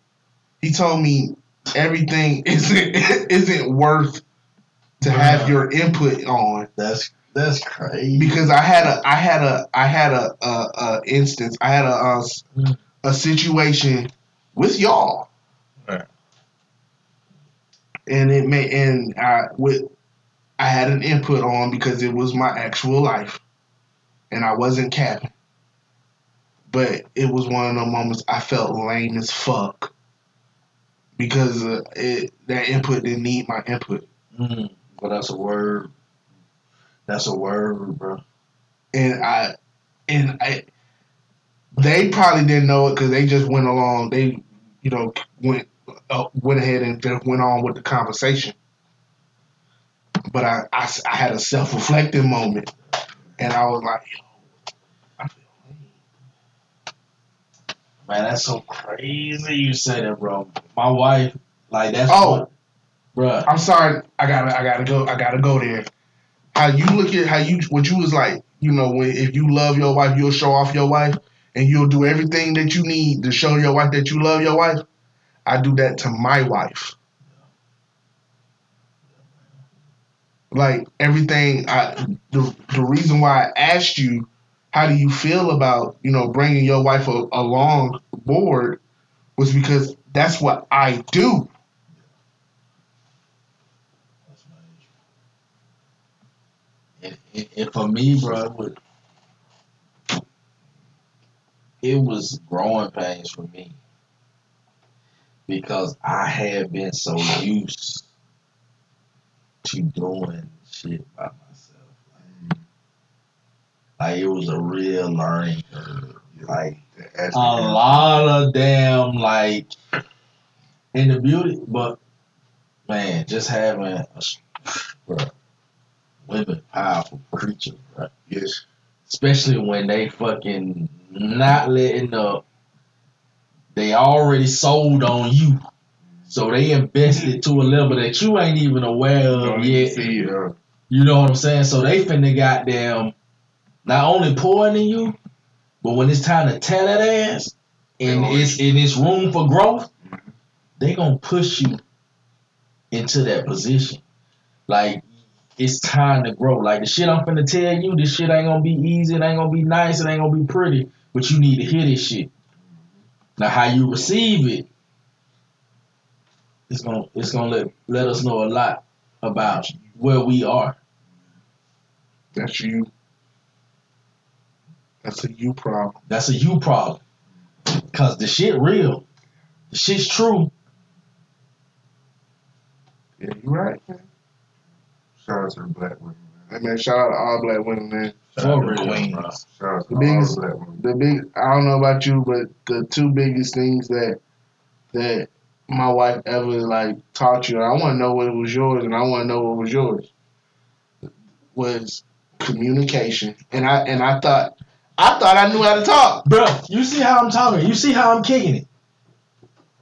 he told me everything isn't isn't worth to have your input on That's that's crazy. because I had a I had a I had a a, a instance I had a a mm. situation with y'all, Right. and it may and I with I had an input on because it was my actual life, and I wasn't capping. But it was one of the moments I felt lame as fuck because uh, it that input didn't need my input. Mm. But that's a word. That's a word, bro. and I and I they probably didn't know it because they just went along. They you know went uh, went ahead and went on with the conversation. But I I had a self reflective moment, and I was like, Yo, I feel lame. Man, that's so crazy. You said that, bro. My wife, like that's Oh. bro. I'm sorry. I gotta I gotta go. I gotta go there. How you look at how you what you was like. You know when if you love your wife, you'll show off your wife, and you'll do everything that you need to show your wife that you love your wife. I do that to my wife. Like everything, I the the reason why I asked you, how do you feel about you know bringing your wife along board, was because that's what I do. And, for me, bro, it it was growing pains for me because I had been so used to doing shit by myself. Like it was a real learning curve. Like As a lot of damn like in the beauty, but man, just having a bruh, women powerful creatures, bro. Yes. Especially when they fucking not letting up. They already sold on you. So they invested to a level that you ain't even aware of Don't yet. see You know what I'm saying? So they finna goddamn not only pouring in you, but when it's time to tear that ass and it's and it's room for growth, they gonna push you into that position. Like it's time to grow. Like the shit I'm finna tell you, this shit ain't gonna be easy, it ain't gonna be nice, it ain't gonna be pretty, but you need to hear this shit. Now how you receive it, it's gonna it's gonna let let us know a lot about where we are. That's you. That's a you problem. That's a you problem. Cause the shit real. The shit's true. Yeah, you right, man. Shout out to the black women. Hey, man, shout out to all black women, man. For the real, queens. bro. Shout out to The biggest- all black women. The big, I don't know about you, but the two biggest things that that my wife ever like taught you, I want to know what was yours, and I want to know what was yours. Was communication, and I and I thought, I thought I knew how to talk. Bro, you see how I'm talking? You see how I'm kicking it?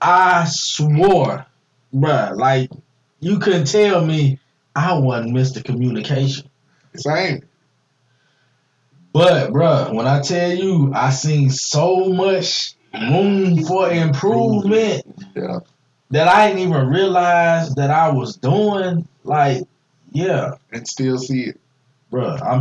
I swore, bruh, like you couldn't tell me I wasn't Mr. Communication. Same. But bruh, when I tell you I seen so much room for improvement Yeah. that I didn't even realize that I was doing, like, yeah, And still see it. bruh, I'm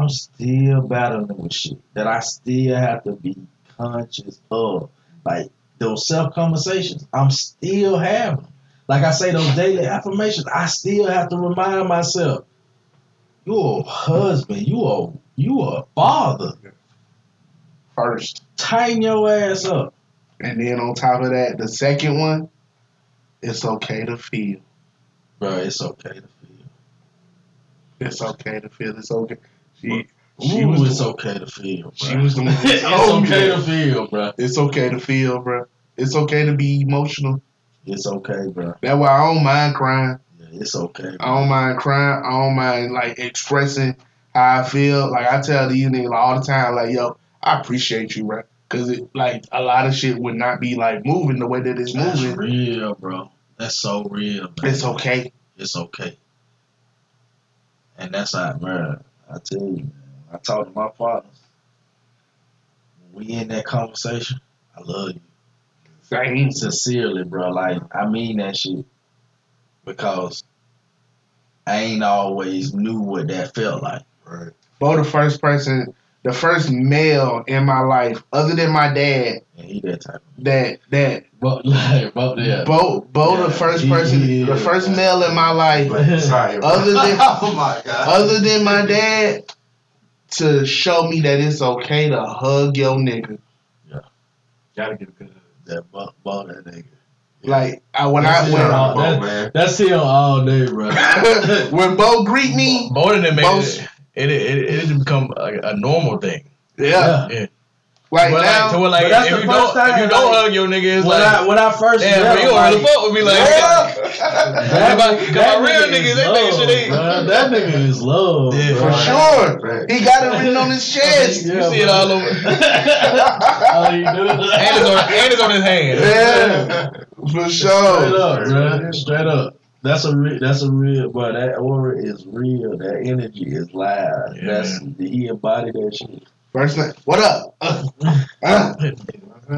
I'm still battling with shit that I still have to be conscious of. Like those self conversations, I'm still having. Like I say, those daily affirmations, I still have to remind myself, you're a husband, you are you are a father. First. Tighten your ass up. And then on top of that, the second one, it's okay to feel. Bruh, it's okay to feel. It's okay to feel. It's okay. She, she Ooh, was it's the, okay to feel, bruh. she was the one. it's told okay to feel, bruh. It's okay to feel, bro. It's okay to be emotional. It's okay, bro. That's why I don't mind crying. Yeah, it's okay. I don't mind crying. I don't mind like expressing how I feel. Like I tell these niggas all the time, like yo, I appreciate you, bro. Cause it like a lot of shit would not be like moving the way that it's That's moving. real, bro. That's so real, man. It's okay. It's okay. And that's how, man. I tell you, man. I talk to my partners. When we in that conversation, I love you. Same. Sincerely, bro. Like, I mean that shit. Because I ain't always knew what that felt like. Right. Bo the first person, the first male in my life, other than my dad, And he that that that But like, but yeah. Bo Bo Yeah, the first he person, is, the first male in my life, Sorry, other than oh my god. other than my dad, to show me that it's okay to hug your nigga. Yeah, gotta get a good. that buck, buck that nigga. Like I, when That's I it, when, all- Bo, that- man. That's him all day, bro. when Bo greet me, More than that, made Most- it, it, it, it, it become a, a normal thing. yeah, Yeah. like but now, like, to where, like but that's if the you first don't, if time, you don't like, hug your nigga, it's when like, I when I first damn, met bro, you him, don't like, fuck with me like yeah, Cause my, cause my real niggas, they think shit ain't. That nigga is low. Yeah, bro. for sure, he got it written on his chest. You see it all over. Oh, all he do and it's on, and it's on his hand. Yeah, for Straight sure. up, bro. Straight up. That's a real. That's a real. But that aura is real. That energy is live. Yeah, that's he embodied that shit. First thing, what up? Uh, uh,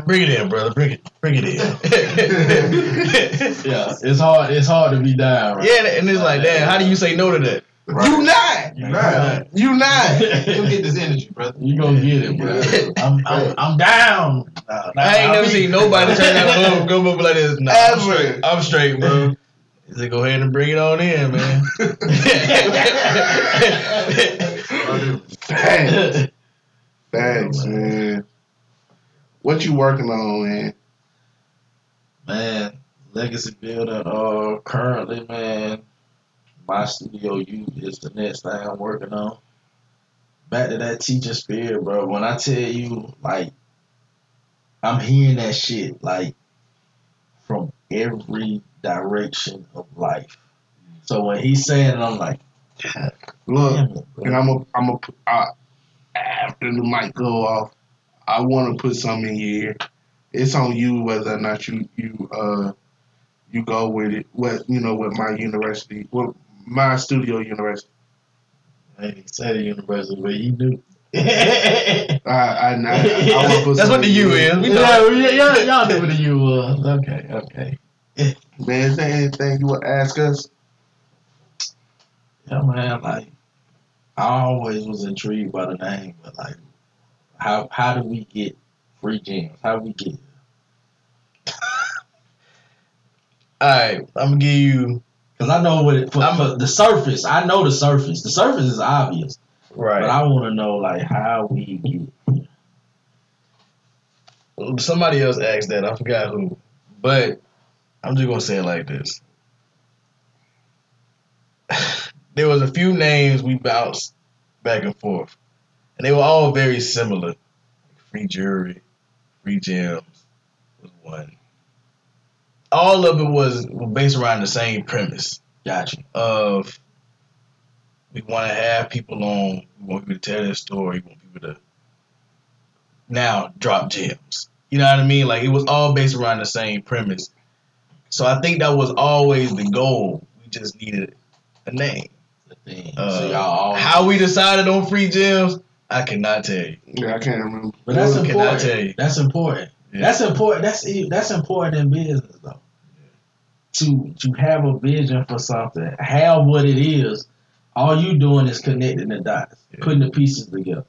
Bring it in, brother. Bring it. Bring it in. Yeah, it's hard. It's hard to be down. Right? yeah, and it's like, damn, how do you say no to that? you not, You not. you not. You'll get this energy, brother. You gonna get it, bro. I'm, I'm, I'm down. Nah, nah, I ain't never mean- seen nobody turn that bum, go bum like this. Nah, I'm straight. I'm straight, bro. He said, "Go ahead and bring it on in, man." Thanks. Thanks, man. What you working on, man? Man, legacy building. Uh, currently, man, my studio U is the next thing I'm working on. Back to that teacher spirit, bro. When I tell you, like, I'm hearing that shit, like, from every direction of life. So when he's saying it, I'm like, Look, it, and I'm a, I'm a, I, after the mic go off, I want to put something in your ear. It's on you whether or not you you uh you go with it. What you know, with my university, with my studio university. I ain't say the university, but he knew. I I, I, I, want That's what the something U is. We know. Yeah, yeah, y'all, y'all knew what the U was. Okay, okay. Man, is there anything you would ask us? Yeah, man. Like, I always was intrigued by the name, but like, how how do we get free gems? How do we get? All right, I'm gonna give you Because I know what it. I'm- for the surface, I know the surface. The surface is obvious, right. but I want to know like how we get. Somebody else asked that. I forgot who, but I'm just gonna say it like this. there was a few names we bounced back and forth, and they were all very similar. Free jury, free gems was one. All of it was based around the same premise Gotcha. of we want to have people on, we want people to tell their story, we want people to now drop gems. You know what I mean? Like it was all based around the same premise. So I think that was always the goal. We just needed a name. The thing. Uh, so y'all. How we decided on free gems, I cannot tell you. Yeah, I can't remember. But that's Cannot important. tell you. That's important. Yeah. That's important. That's that's important in business though. To to have a vision for something, have what it is. All you doing is connecting the dots, Yeah. putting the pieces together.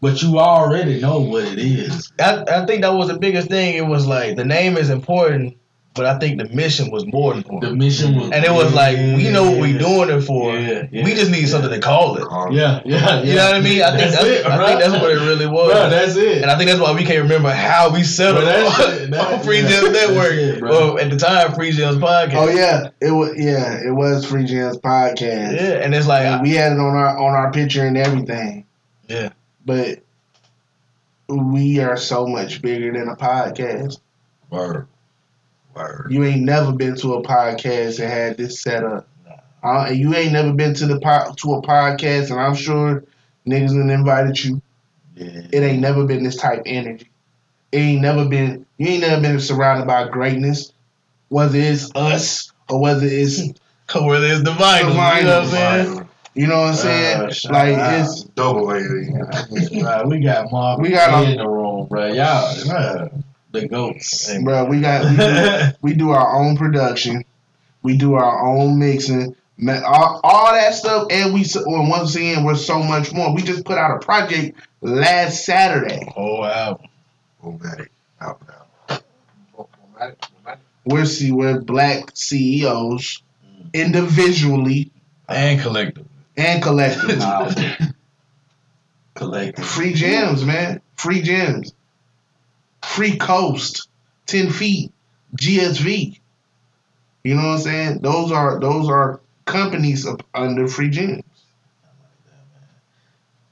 But you already know what it is. I, I think that was the biggest thing. It was like the name is important, but I think the mission was more important. The mission was, and it was like we know what we're doing it for. Yeah, yeah, we just need yeah. something to call it. Yeah, yeah, You know what I mean? I think that's, it, I bro. think that's what it really was. Bro, that's it. and I think that's why we can't remember how we settled Bro, that's on, it. That- on Free yeah, Gems Network. it, well, at the time, Free Gems Podcast. Oh yeah, it was yeah, it was Free Gems podcast. yeah, and it's like And we had it on our on our picture and everything. Yeah. But we are so much bigger than a podcast. Word. Word. You ain't never been to a podcast and had this set up. Uh, you ain't never been to the po- to a podcast, and I'm sure niggas done invited you. Yeah. It ain't never been this type of energy. It ain't never been. You ain't never been surrounded by greatness, whether it's us or whether it's where there's the vinyl. You know what I'm saying? you know what I'm saying. Uh, like out. it's Double A. Right, we got Mark. We got in the room, bro. Y'all, bruh, the goats. bro. We got we do, we do our own production. We do our own mixing. All, all that stuff, and we s- well, once again we're so much more. We just put out a project last Saturday. Oh wow. Romantic. Out now. We're see we're black CEOs mm. individually And collectively and collectively. Wow. Collective. Free gems, man. Free gems. Free coast. Ten feet. GSV. You know what I'm saying? Those are those are companies up under free gems.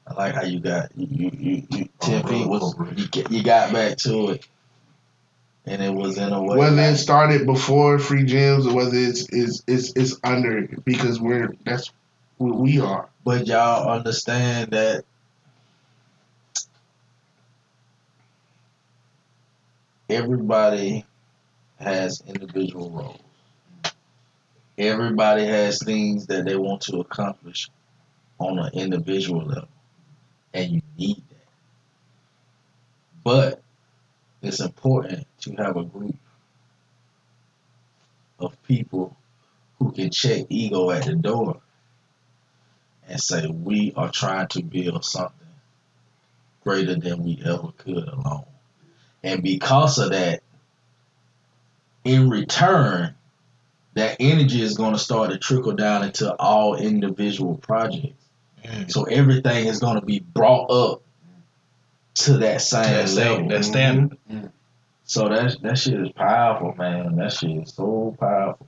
I like how you got you you, you, ten Oh, feet was you, you got back to it, and it was in a way. Whether it started before free gems or whether it's it's it's, it's under because we're that's what we are. but y'all understand that everybody has individual roles. Everybody has things that they want to accomplish on an individual level, and you need that. But it's important to have a group of people who can check ego at the door and say we are trying to build something greater than we ever could alone. And because of that, in return, that energy is going to start to trickle down into all individual projects. Mm. So everything is going to be brought up to that same That, level. same, that standard. So that that shit is powerful, man. That shit is so powerful.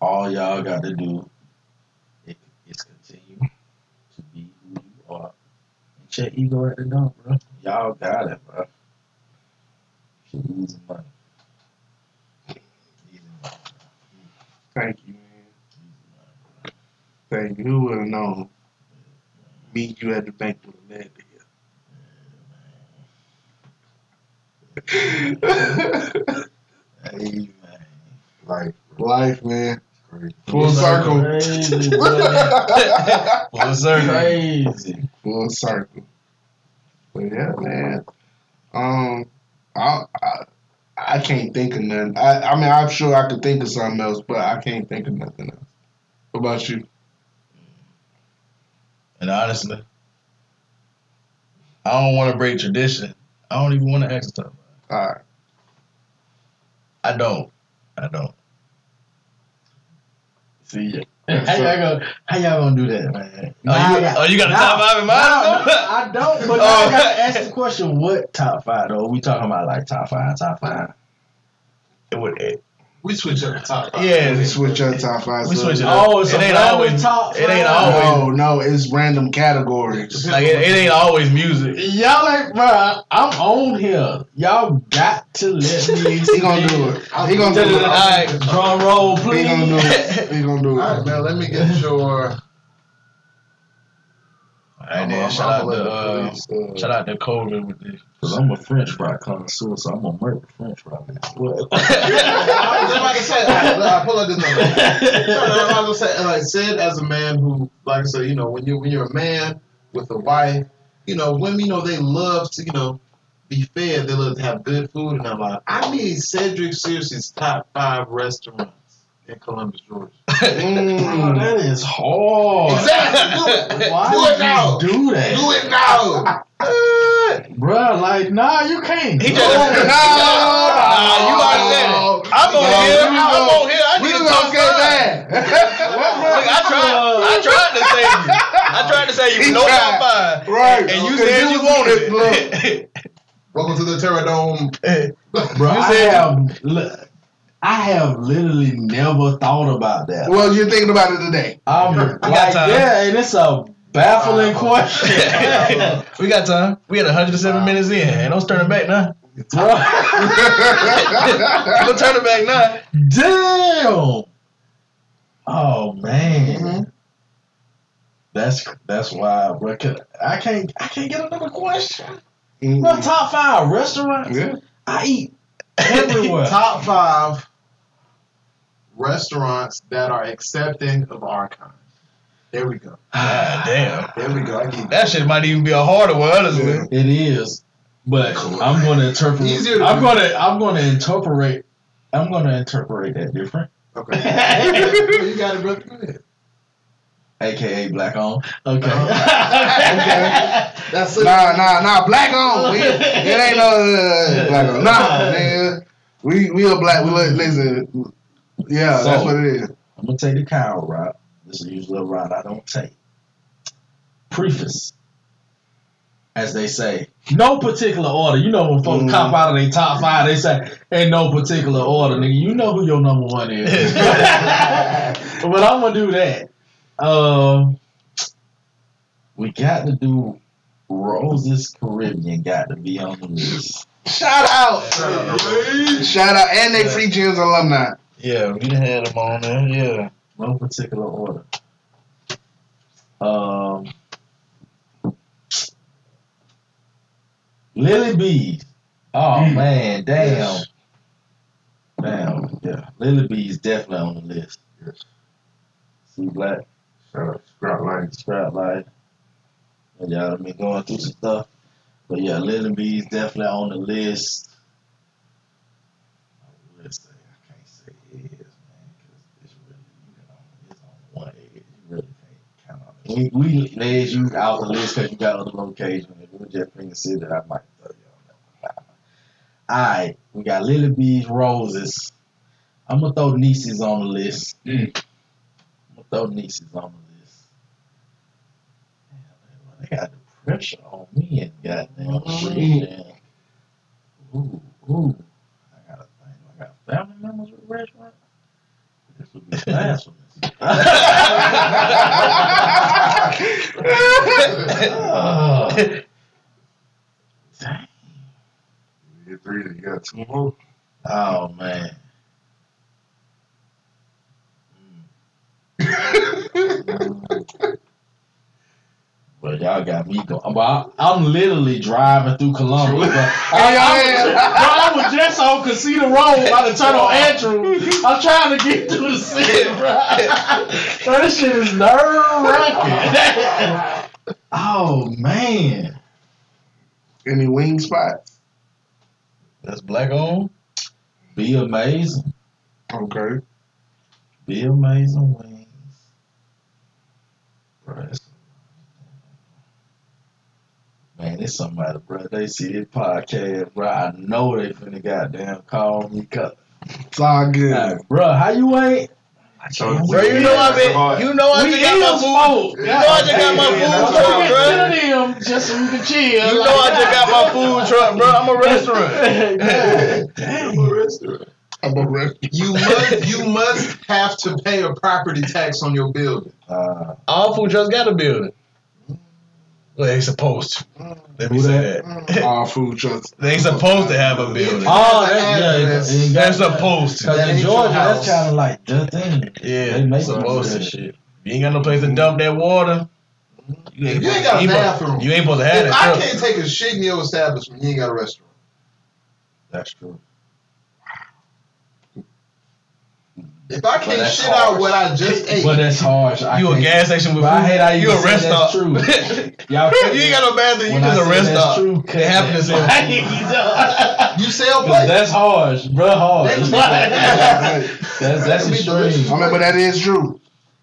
All y'all got to do is, is continue to be who you are and check ego at the door, bro. Y'all got it, bro. Shit easy money. Easy money. Thank you, man. Thank you. Who would have known? Meet you at the bank would have led to here. Hey, man. Like, Life, man. crazy. Full circle. Crazy, bro. Full circle. Crazy. Full circle. But yeah, man. Um, I, I I can't think of nothing. I I mean, I'm sure I could think of something else, but I can't think of nothing else. What about you? And honestly, I don't want to break tradition. I don't even want to ask stuff. All right. I don't. I don't. See, how y'all gonna how y'all gonna do that, man? Oh, you, oh, you got a top five in mind? I don't. But Oh. I gotta ask the question: What top five? Though we talking about like top five, top five. It would, it, We switch up the top five. yeah, We switch up top five. We switch it up. Oh, it's it ain't always. top It ain't always. No, no, it's random categories. Like it, it ain't always music. Y'all like, bro, I'm on here. Y'all got to let me. He gonna do it. He gonna do it. Alright. Drum roll, please. He gonna do it. He gonna do it. All right, it. man. Let me get your. And I'm then a- shout I'm out a to uh, police, uh, shout out to COVID with the. Cause I'm a French fry connoisseur, so I'm gonna murder French fry. What? I was about to say, I, I pull up this number. No, no, I was gonna say, like said as a man who, like I said, you know, when you when you're a man with a wife, you know, women, you know, they love to, you know, be fed. They love to have good food, and I'm like, I need Cedric Searcy's top five restaurants in Columbus, Georgia. Bro, Mm. that is hard. Exactly. Do it. Why do would it now. do that? Do it now. Bruh, like, nah, you can't. He just that. nah, you already said it. I'm on No, here. I'm gonna- on here. I need a gonna top get that. Look, I tried. I tried to say you. I tried to say you. He No tried. top five. Right. And you said you was- wanted it. Welcome to the Terror Dome. Bro, You I have, li- I have literally never thought about that. Well, you're thinking about it today. I'm like, yeah, and it's a baffling Uh, question. we got time. We had 107 minutes in. Ain't no turning back now. Bro, No turning back now. damn. Oh man, Mm-hmm. that's that's why bro. Can- I can't I can't get another question. Mhm. Bro, top five restaurants. Yeah. I eat everywhere. Top five restaurants that are accepting of our kind. There we go. God damn. There we go. I get That shit might even be a harder one, honestly. Yeah. It is, but I'm going to interpret. Easier to I'm do. going to I'm going to interpret. I'm going to interpret that different. Okay. you got it, brother. Go ahead. AKA black on. Okay. Okay. That's it. Nah, nah, nah. Black on. We, it ain't no uh, black on. Nah, nigga. We we a black. We li- listen. Yeah, So- that's what it is. I'm gonna take the cow route. This is usually a route I don't take. Preface, as they say, no particular order. You know when folks Mhm. cop out of their top five, they say in no particular order. Nigga, you know who your number one is. but I'm gonna do that. Um, we got to do Roses Caribbean. Got to be on the list. Shout out. Shout out. And they free gems alumni. Yeah, we done had them on there. Yeah. No particular order. Um, Lily Bees. Oh Mm. man, damn, damn, yeah. Lily Bees definitely on the list. Yes. See Black, Shout out to Scrap Line. Scrap Light. And y'all been going through some stuff, but yeah, Lily Bees definitely on the list. I would say I can't say it is, man, because it's really you know it's on one edge. You really can't count on it. We we laid you out the list because you got other locations. If it was just City, I might throw you on that. Alright, we got Lily Bees Roses. I'm gonna throw nieces on the list. Mm. I'm gonna throw nieces on the list. Damn, they got the pressure on me and goddamn Mm-hmm. shit. Ooh, ooh. I gotta think. I got family members with restaurant. This would be blasphemous. Oh, dang. You three, you got two more. Oh man. But y'all got me going. I, I'm literally driving through Columbus. Bro. I, I, was, bro, I was just on Casino Road by the turn on Andrew. I'm trying to get through the city, bro. bro this shit is nerve wracking. oh man. Any wing spots? That's black on. Be amazing. Okay. Be amazing wings. That's- Man, it's somebody, bro. They see this podcast, bro. I know they finna goddamn call me. Cut. It's all good. Like, bro, how you ain't? I can't Bro, you know I've been, you know I we just got my food. food. You know I just got my food truck, bro. them just so we can chill. You know I just got my food truck, bro. I'm a restaurant. Dang. I'm a rest. You must you must have to pay a property tax on your building. Uh, All food trucks got a building. Well, they supposed to. Let me say that? that. Mm. Ah, All food trucks. They supposed to have a building. oh, that, yeah, Address. it- it They're supposed to. Cause in ain't your Georgia, that's kind of like the thing. Yeah, They make supposed to. Shit. You ain't got no place to mm. dump that water. You You ain't got a supposed- bathroom. You ain't supposed to have If that. I can't take a shit in your establishment, you ain't got a restaurant. That's true. If I But can't shit harsh. out what I just ate, But that's harsh. I You a gas station with But I hate how you You a rest that's stop. true. Y'all you ain't got no bathroom. You just I a say rest that's stop. true, They happen to say. you sell Cause plates. that's harsh, bro. Harsh. That- that's that's That extreme. I mean, but that is true.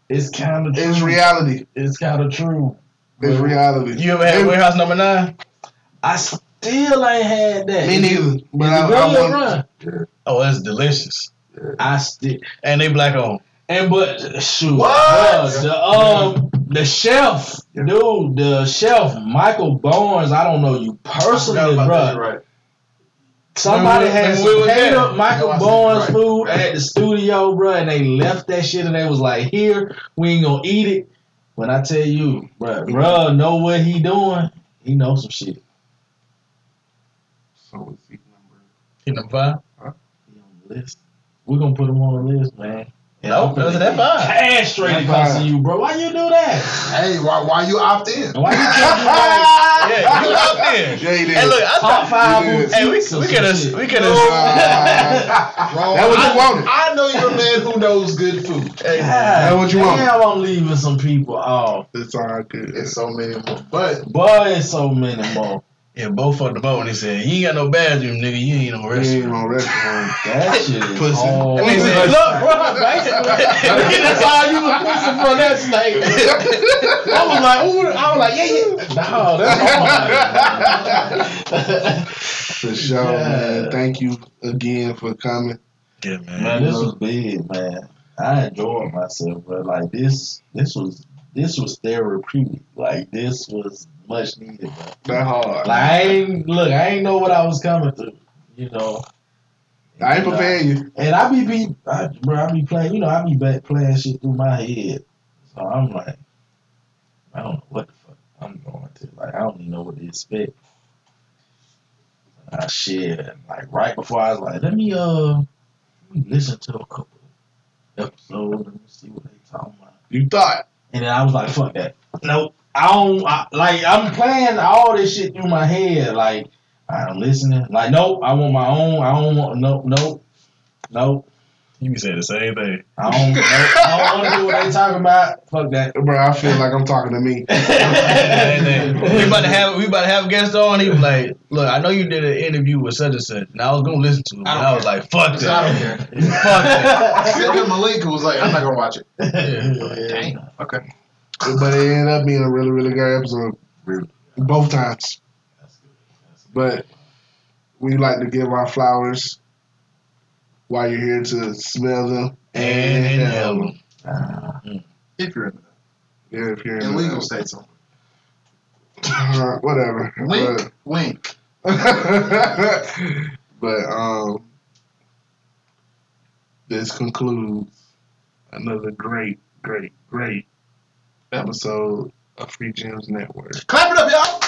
It's kind of It's reality. It's kind of true. It's reality. You ever had Me- warehouse number nine? I still ain't had that. Me neither. But I, it good, I want. Oh, that's delicious. I still And they black on. and but shoot, What? the um the chef, dude, the chef Michael Barnes. I don't know you personally, bro. right. Somebody we- had we paid there. up Michael No, Barnes right. food at the studio, bro, and they left that shit and they was like, "Here, we ain't gonna eat it." When I tell you, bro, bro, know what he doing? He knows some shit. So it's seat number. Hit number five. He on the list. We're gonna put him on the list, man. Nope, that was at five. Castrated That cussing you, bro. Why you do that? Hey, why why you opt in? Why you can't do like Yeah, you out there. Yeah, he did. Hey, look, I top thought. five? You did. Hey, we boutiques or we could have we could have. Uh, Wrong. That what you I, wanted. I know you're a man who knows good food. Hey, that what you want. Damn, I'm leaving some people off. it's all good. It's so many more. But Boy, it's so many more. Yeah, both fucked them up and he said, "You ain't got no bathroom, nigga. You ain't no We ain't restaurant." no restaurant. That shit is Pussy. hard. That nigga said, Look, bro, basically, that's all you was pussy for that snake. I was like, ooh, I was like, yeah, yeah. No, that's hard. For sure, Yeah. man. Thank you again for coming. Yeah, man. Man, this was big, man. I enjoyed myself, but like this, this was this was therapeutic. Like this was much needed, bro. That hard. Like I ain't look, I ain't know what I was coming through, you know. I ain't uh, preparing you. And I be be, I, bro, I be playing, you know, I be back playing shit through my head. So I'm like, I don't know what the fuck I'm going to. Like I don't even know what to expect. I shit, like right before I was like, let me uh, let me listen to a couple episodes and see what they talking about. You thought. And then I was like, fuck that. Nope. I don't I, like. I'm playing all this shit through my head. Like I'm listening. Like nope. I want my own. I don't want nope. Nope. Nope. You be saying the same thing. I don't. nope, I don't want to do what they talking about. Fuck that. Bro, I feel like I'm talking to me. We about to have we about to have a guest on. He was like, "Look, I know you did an interview with such and such, and I was gonna listen to him, I and I was like, fuck that, I that, don't care. fuck that." Sent him a link who was like, I'm not gonna watch it. Damn. Okay. But it ended up being a really, really great episode. Both times. But we like to give our flowers while you're here to smell them And inhale inhale them. If you're in Yeah, if you're the in illegal the, states. Uh, whatever. wink, wink. But, but um, this concludes another great, great, great episode of Free Gems Network. Clap it up, y'all.